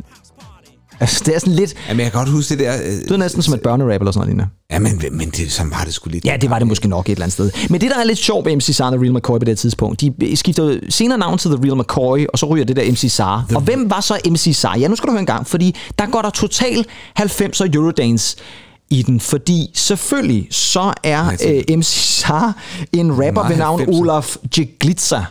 Altså, det er sådan lidt...
Jamen, jeg kan godt huske det der... Øh,
Det er næsten som et børnerap eller sådan noget
ja, men, men det, sådan var det sgu lidt.
Ja, det var det måske nok et eller andet sted. Men det, der er lidt sjovt ved MC Sar og Real McCoy på det tidspunkt, de skifter senere navn til The Real McCoy, og så ryger det der MC Sar. Og hvem var så MC Sar? Ja, nu skal du høre en gang, fordi der går der total 90'er Eurodance i den, fordi selvfølgelig så er øh, MC Sar en rapper ved navn
90'er.
Olaf Jeglitza.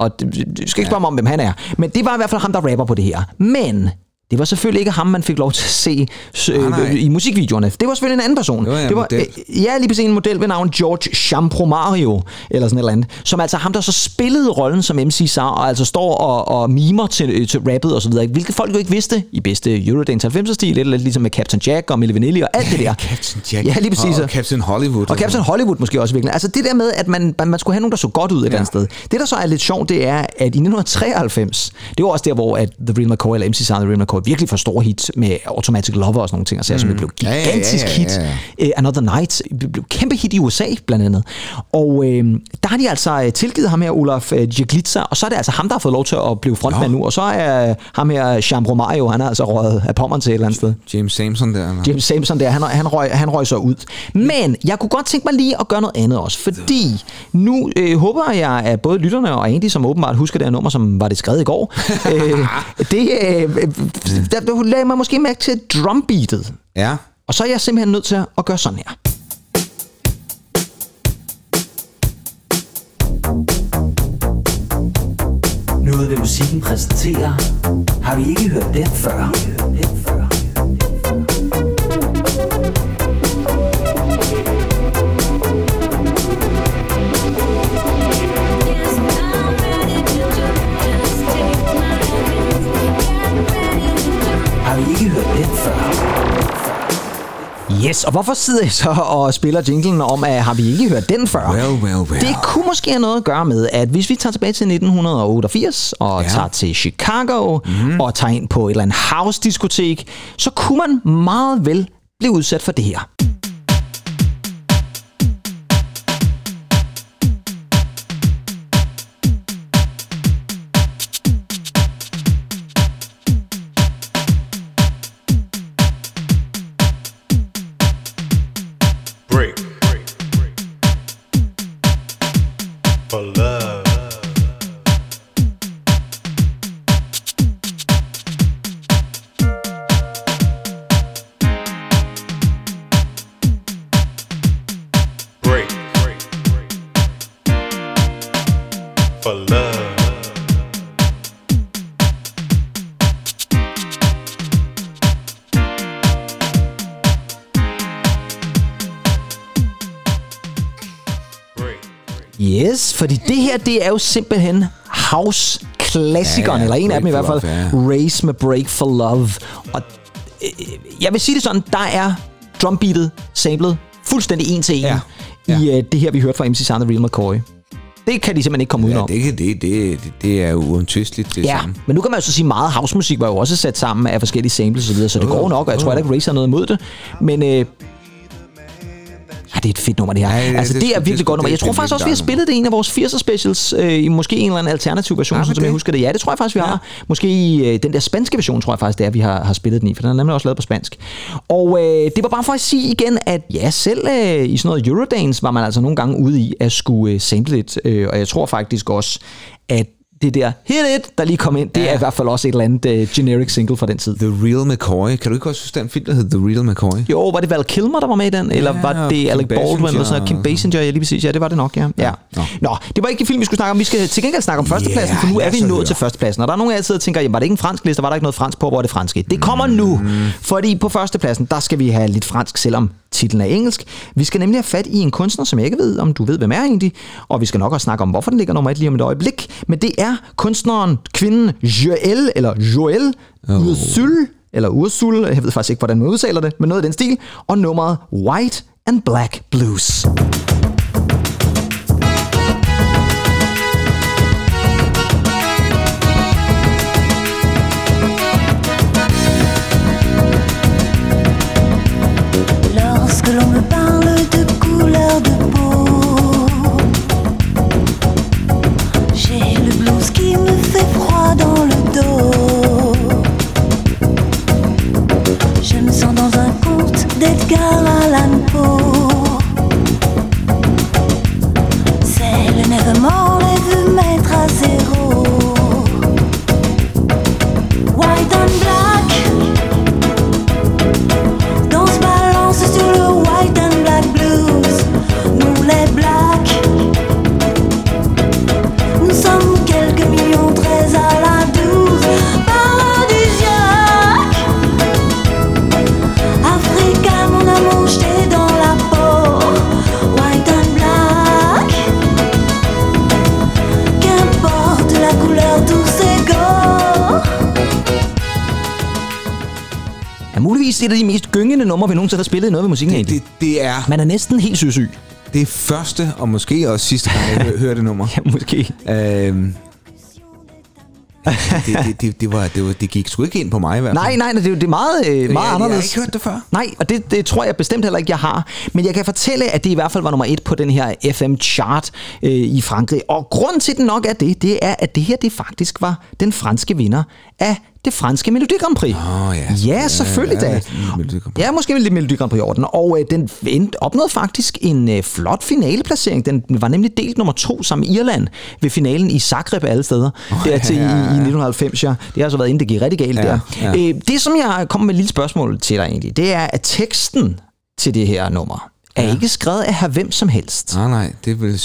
Og du skal ikke spørge mig om, hvem han er. Men det var i hvert fald ham, der rapper på det her. Men det var selvfølgelig ikke ham, man fik lov til at se øh,
Nej, nej.
i musikvideoerne. Det var selvfølgelig en anden person.
Det var en
det var, øh, ja, lige præcis en model ved navn George Champromario, eller sådan et eller andet, som altså ham, der så spillede rollen som MC Sar, og altså står og, og mimer til, øh, til rappet og så videre, hvilket folk jo ikke vidste i bedste Eurodance 90'er-stil, eller lidt ligesom med Captain Jack og Milli Vanilli og alt det der. <laughs>
Captain Jack.
Ja, lige præcis.
Og, og Captain Hollywood.
Og Captain Hollywood måske også virkelig. Altså det der med, at man, man skulle have nogen, der så godt ud et eller andet sted. Det, der så er lidt sjovt, det er, at i 1993, det var også der, hvor at The Real McCoy, eller MC Sound The Real McCoy, virkelig får store hit med Automatic Lover og sådan nogle ting, og så, som det blev
Ja, ja, ja,
gigantisk
ja,
hit.
ja, ja.
Uh, Another Night blev kæmpe hit i USA, blandt andet. Og øh, der har de altså øh, tilgivet ham her, Olaf øh, Jeglitza, og så er det altså ham, der har fået lov til at blive frontmand nu, og så er øh, ham her, Jean Romario, han er altså røget af pommeren til et eller andet sted.
James Samson der. Eller?
James Samson der, han, han, røg, han røg så ud. Men jeg kunne godt tænke mig lige at gøre noget andet også, fordi nu øh, håber jeg, at både lytterne og Andy, som åbenbart husker det her nummer, som var det skrevet i går, <laughs> øh, det, øh, der, der lagde mig måske mærke til drumbeatet.
Ja.
Og så er jeg simpelthen nødt til at gøre sådan her.
Noget ved musikken præsenterer Har vi ikke hørt den før? Den før.
Yes, og hvorfor sidder jeg så og spiller jinglen om, at har vi ikke hørt den før?
Well, well, well.
Det kunne måske have noget at gøre med, at hvis vi tager tilbage til 1988 og ja. tager til Chicago mm. og tager ind på et eller andet house-diskotek, så kunne man meget vel blive udsat for det her. Her, det er jo simpelthen house-klassikeren,
Ja,
ja,
ja,
eller en af dem i hvert fald,
Love,
Race med Break for Love. Og øh, jeg vil sige det sådan, der er drumbeatet samlet fuldstændig en til en ja, ja. i øh, det her, vi hørte fra MC Sound og Real McCoy. Det kan de simpelthen ikke komme
Ja,
udenom.
det, kan- det, det, det, er jo uomtvisteligt det
Ja,
samme.
men nu kan man jo så sige, meget housemusik var jo også sat sammen af forskellige samples osv., så det går nok, og jeg tror heller ikke, Race har noget imod det. Men øh, Ja, det er et fedt nummer, det her.
Ja,
Ja,
det-
altså,
det-
det, er virkelig
det-
godt nummer. Jeg tror faktisk også, vi har spillet det i en af vores 80'er specials, øh, i måske en eller anden alternativ version, sådan, som jeg
det?
husker det. Ja, det tror jeg faktisk, vi har. Måske i øh, den der spanske version, tror jeg faktisk, det er, vi har, har spillet den i, for den er nemlig også lavet på spansk. Og øh, det var bare for at sige igen, at ja, selv øh, i sådan noget Eurodance var man altså nogle gange ude i at skulle øh, sample lidt, øh, og jeg tror faktisk også, at det der hit it, der lige kom ind, det
Ja.
er i hvert fald også et eller andet øh, generic single fra den tid.
The Real McCoy. Kan du ikke også huske den film, der hed The Real McCoy?
Jo, var det Val Kilmer, der var med i den? Eller
Ja,
var det Alec Baldwin? Eller sådan noget? Kim
Basinger.
Basinger, ja, lige præcis. Ja, det var det nok, ja. ja.
Nå.
Nå, det var ikke det film, vi skulle snakke om. Vi skal til gengæld snakke om førstepladsen,
Ja,
for nu er vi nået
høre.
til førstepladsen. Og der er nogen af jer, der sidder og tænker, jamen, var det ikke en fransk liste? Var der ikke noget fransk på? Hvor er det franske? Det kommer nu. Fordi på førstepladsen, der skal vi have lidt fransk, selvom titlen er engelsk. Vi skal nemlig have fat i en kunstner, som jeg ikke ved, om du ved, hvem er egentlig. Og vi skal nok også snakke om, hvorfor den ligger nummer et lige om et øjeblik. Men det er kunstneren, kvinden Joël, eller Joël
Oh.
Ursule, eller Ursula, jeg ved faktisk ikke, hvordan man udtaler det, men noget i den stil, og nummeret White and Black Blues.
Et
af de mest gyngende numre, vi nogensinde har spillet i noget ved musikken. Det,
det, det er...
Man er næsten helt søsyg.
Det er første, og måske også sidste gang, jeg hø- hørte det nummer. <laughs>
ja, måske.
Øhm, det, det, det, det, var, det, var, det gik sgu ikke ind på mig i hvert fald.
Nej, nej, det er, det er meget, øh, meget
jeg, jeg
anderledes.
har ikke hørt det før.
Nej, og det, det tror jeg bestemt heller ikke, jeg har. Men jeg kan fortælle, at det i hvert fald var nummer et på den her FM-chart øh, i Frankrig. Og grund til, den nok er det, det er, at det her det faktisk var den franske vinder af det franske Melodi Grand Prix.
Oh, ja,
ja, selvfølgelig da. Ja, måske lidt Melodi Grand Prix i orden. Og øh, den endte- opnåede faktisk en øh, flot finaleplacering. Den var nemlig delt nummer to sammen med Irland ved finalen i Zagreb alle steder. Oh, dertil
ja,
ja,
ja,
ja,
ja.
i, i 1990, ja. Det har altså været inden det gik rigtig galt
Ja,
der.
ja.
Øh, det, som jeg kommer med et lille spørgsmål til dig egentlig, det er, at teksten til det her nummer er ja. ikke skrevet af her hvem som helst.
Nej, nej, det er vel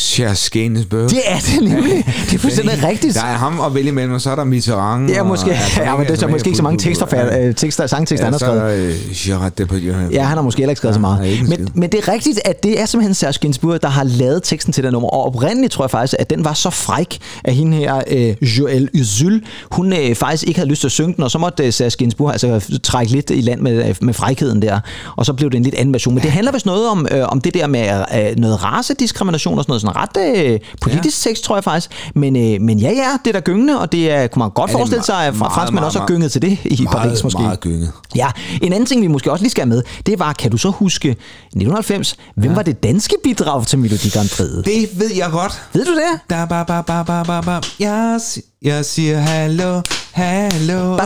Gainsbourg.
Det er det nemlig. Det er fuldstændig rigtigt.
Der er ham at vælge imellem, og så er der Mitterrand.
Ja, måske.
Og, altså,
Ja, men det er så måske ikke så mange tekster, øh, tekster sangtekster, han har
så
skrevet.
er der øh.
Ja, han har måske heller ikke skrevet så meget. Men, men det er rigtigt, at det er simpelthen Gainsbourg, der har lavet teksten til det nummer. Og oprindeligt tror jeg faktisk, at den var så fræk, at hende her, øh, Joël Usul, hun øh, faktisk ikke havde lyst til at synge den, og så måtte øh, Gainsbourg altså trække lidt i land med, øh, med frækheden der. Og så blev det en lidt anden version. Men det handler vist noget om, øh, om det der med øh, noget racediskrimination og sådan noget. Sådan ret øh, politisk ja. tekst, tror jeg faktisk. Men, øh, men ja, ja, det er der gyngende, og det er, kunne man godt
Ja,
forestille sig, at franskmænd også har gynget til det i
meget,
Paris måske.
meget gynget.
Ja, en anden ting, vi måske også lige skal have med, det var, kan du så huske 1990, hvem ja. var det danske bidrag til Melodi Grand Prix?
Det ved jeg godt.
Ved du det?
Da, ba, ba, ba, ba, ba, ba. Jeg, jeg siger hallo, hallo.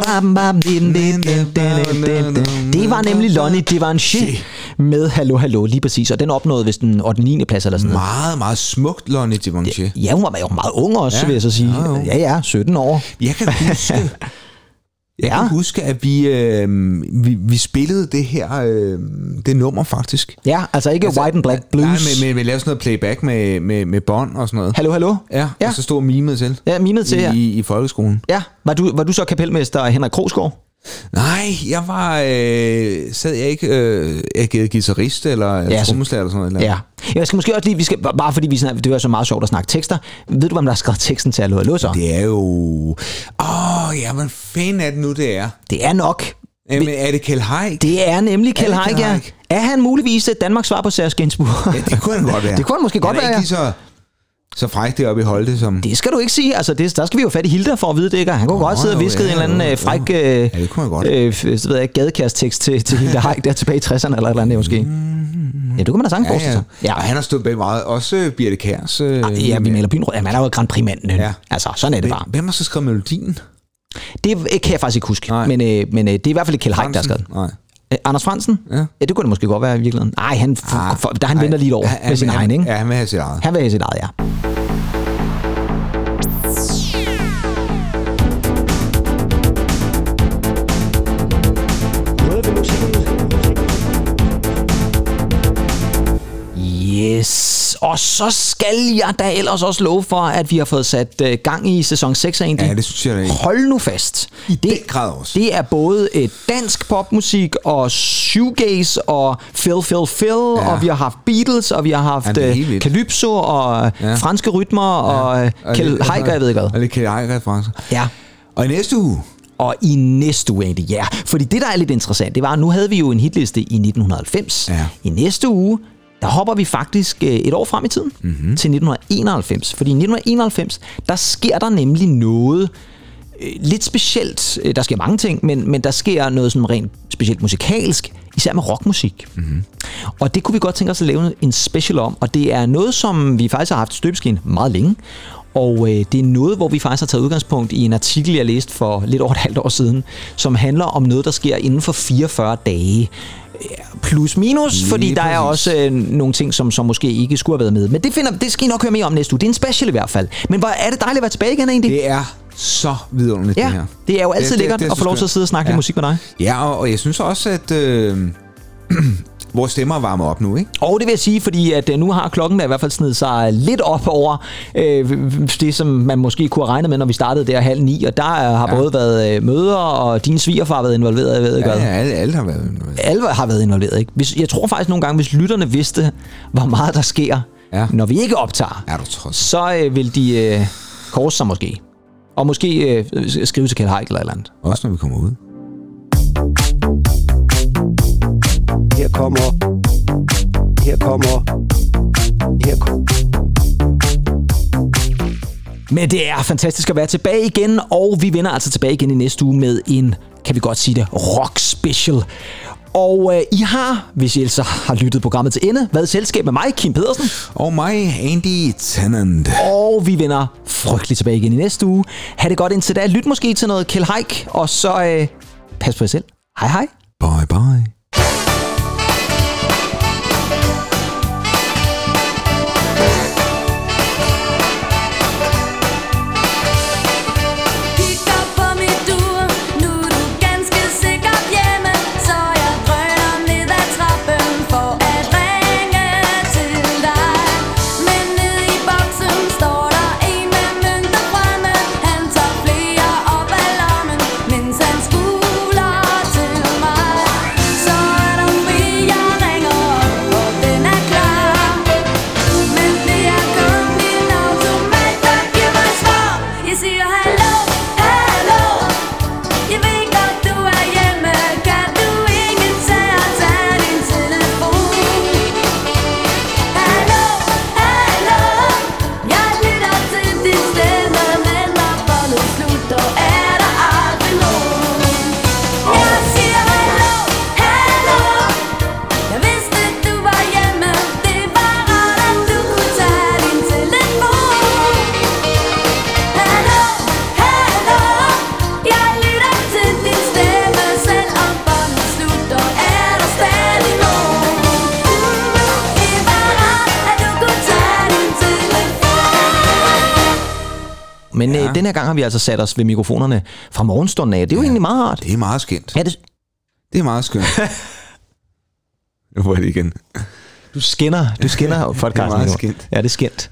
Det var nemlig Lonnie Givenchy med Hallo Hallo, lige præcis. Og den opnåede vist den 8. 9. plads eller sådan noget.
Meget, meget smukt, Lonnie Givenchy.
Ja, hun var jo meget ung også,
Ja.
vil jeg så sige. Ja, ja, 17 år.
Jeg kan huske, <laughs> jeg
Ja.
kan huske at vi, øh, vi, vi spillede det her øh, det nummer faktisk.
Ja, altså ikke altså, White and Black Blues.
Nej, men, men vi lavede sådan noget playback med, med, med bånd og sådan noget.
Hallo Hallo?
Ja, ja. og så stod mimet til.
Ja, mimet til,
I,
ja.
i, i folkeskolen.
Ja, var du, var du så kapelmester Henrik Krogsgaard?
Nej, jeg var... Øh, sad jeg ikke øh, agerede guitarist eller
Ja,
ja, trommeslager eller sådan noget?
Ja. Jeg skal måske også lige, vi skal, bare fordi vi snakker, det er så meget sjovt at snakke tekster. Ved du, hvem der har skrevet teksten til Hallo Hallo så?
Det er jo... Åh, oh, ja, hvad fanden er det nu, det er?
Det er nok.
Jamen, er det Kjell Haik?
Det er nemlig Kjell Haik, ja. Er han muligvis Danmarks svar på Serge Gainsbourg?
Ja, det kunne han godt <laughs> være.
det kunne han måske godt
han er
være,
ikke lige så, så fræk deroppe i Holte som...
Det skal du ikke sige. Altså, det, der skal vi jo fat i Hilda for at vide det, ikke? Han kunne
Nå,
godt sidde og viske
ja,
en eller anden øh, fræk øh,
Ja, det kunne man godt.
øh, så ved jeg, gadekærstekst til, til Hilda Haik der tilbage i 60'erne eller et eller andet måske. Ja, det kunne man da sagtens
Ja, ja.
sig. Ja.
Og han har stået bag meget. Også øh, Birte Kærs. Øh,
Ja, vi maler byen. Ja, man er jo Grand Prix-manden.
Ja.
Altså, sådan er det bare.
Hvem har så skrevet melodien?
Det kan jeg faktisk ikke huske. Men, øh, men øh, det er i hvert fald ikke Kjell Haik, der har skrevet.
Nej.
Øh, Anders Fransen?
Ja.
ja, det kunne det måske godt være i virkeligheden. Nej, han,
Ah,
for, der han
nej.
venter lige et år
Ja,
med sin egen, ikke?
Ja, han vil have sit eget.
Han vil have sit eget, ja. Yes, og så skal jeg da ellers også love for, at vi har fået sat øh, gang i sæson 6 af Indie.
Ja, det synes jeg da ikke.
Hold nu fast.
I
det,
den grad også.
Det er både et dansk popmusik og shoegaze og Phil Phil Phil, ja. og vi har haft Beatles, og vi har haft
Ja,
øh. Calypso og
Ja.
ja. franske rytmer og, og Kjell
lidt-
Haik, og jeg ved ikke hvad.
Og lidt Kjell Haik referencer.
Ja.
Og i næste uge,
Og i næste uge, Andy, ja. Fordi det, der er lidt interessant, det var, at nu havde vi jo en hitliste i 1990.
Ja.
I næste uge, der hopper vi faktisk øh, et år frem i tiden,
Mhm.
mm-hmm. til 1991. Fordi i 1991, der sker der nemlig noget øh, lidt specielt. Øh, Der sker mange ting, men, men der sker noget sådan rent specielt musikalsk, især med rockmusik.
Mhm.
Og det kunne vi godt tænke os at lave en special om, og det er noget, som vi faktisk har haft støbeskeen meget længe. Og øh, det er noget, hvor vi faktisk har taget udgangspunkt i en artikel, jeg læste for lidt over et halvt år siden, som handler om noget, der sker inden for 44 dage. Ja, Plus minus,
Lige
fordi der er
præcis.
også øh, nogle ting, som, som måske ikke skulle have været med. Men det, finder, det skal I nok høre mere om næste uge. Det er en special i hvert fald. Men hvor er det dejligt at være tilbage igen egentlig.
Det er så vidunderligt,
Ja,
det her.
det er jo altid lækkert at
så
få lov til at sidde og snakke lidt musik med dig.
Ja, og, og jeg synes også, at øh, <clears throat> <clears throat> vores stemmer er varmet op nu, ikke?
Og det vil jeg sige, fordi at øh, nu har klokken da i hvert fald snedet sig lidt op over øh, det, som man måske kunne have regnet med, når vi startede der halv ni. Og der øh, har
Ja.
både været øh, møder, og din svigerfar har været involveret, jeg ved ikke
Ja, ja alle, alle har været
Alle har været involveret, ikke? Hvis, jeg tror faktisk nogle gange, hvis lytterne vidste, hvor meget der sker,
ja.
når vi ikke optager,
er du
så øh, vil de øh, korse sig måske. Og måske øh, skrive til Kjeld et eller andet.
Også når vi kommer ud.
Kommer... Her kommer... Her kommer...
Men det er fantastisk at være tilbage igen, og vi vender altså tilbage igen i næste uge med en, kan vi godt sige det, rock special. Og øh, I har, hvis I ellers har lyttet programmet til ende, været i selskab med mig, Kim Pedersen.
Og mig, Andy Tennant.
Og vi vender frygteligt tilbage igen i næste uge. Ha' det godt indtil da. Lyt måske til noget Kjell Haik, og så øh, pas på jer selv. Hej hej.
Bye bye.
Men ja. øh, den her gang har vi altså sat os ved mikrofonerne fra morgenstunden af. Det er jo ja. egentlig meget rart.
Det er meget skønt.
Ja, det,
Det er meget skønt. <laughs> Nu var det igen.
du skinner, du skinner <laughs> podcasten
meget
nu.
skænt.
Ja, det er skændt.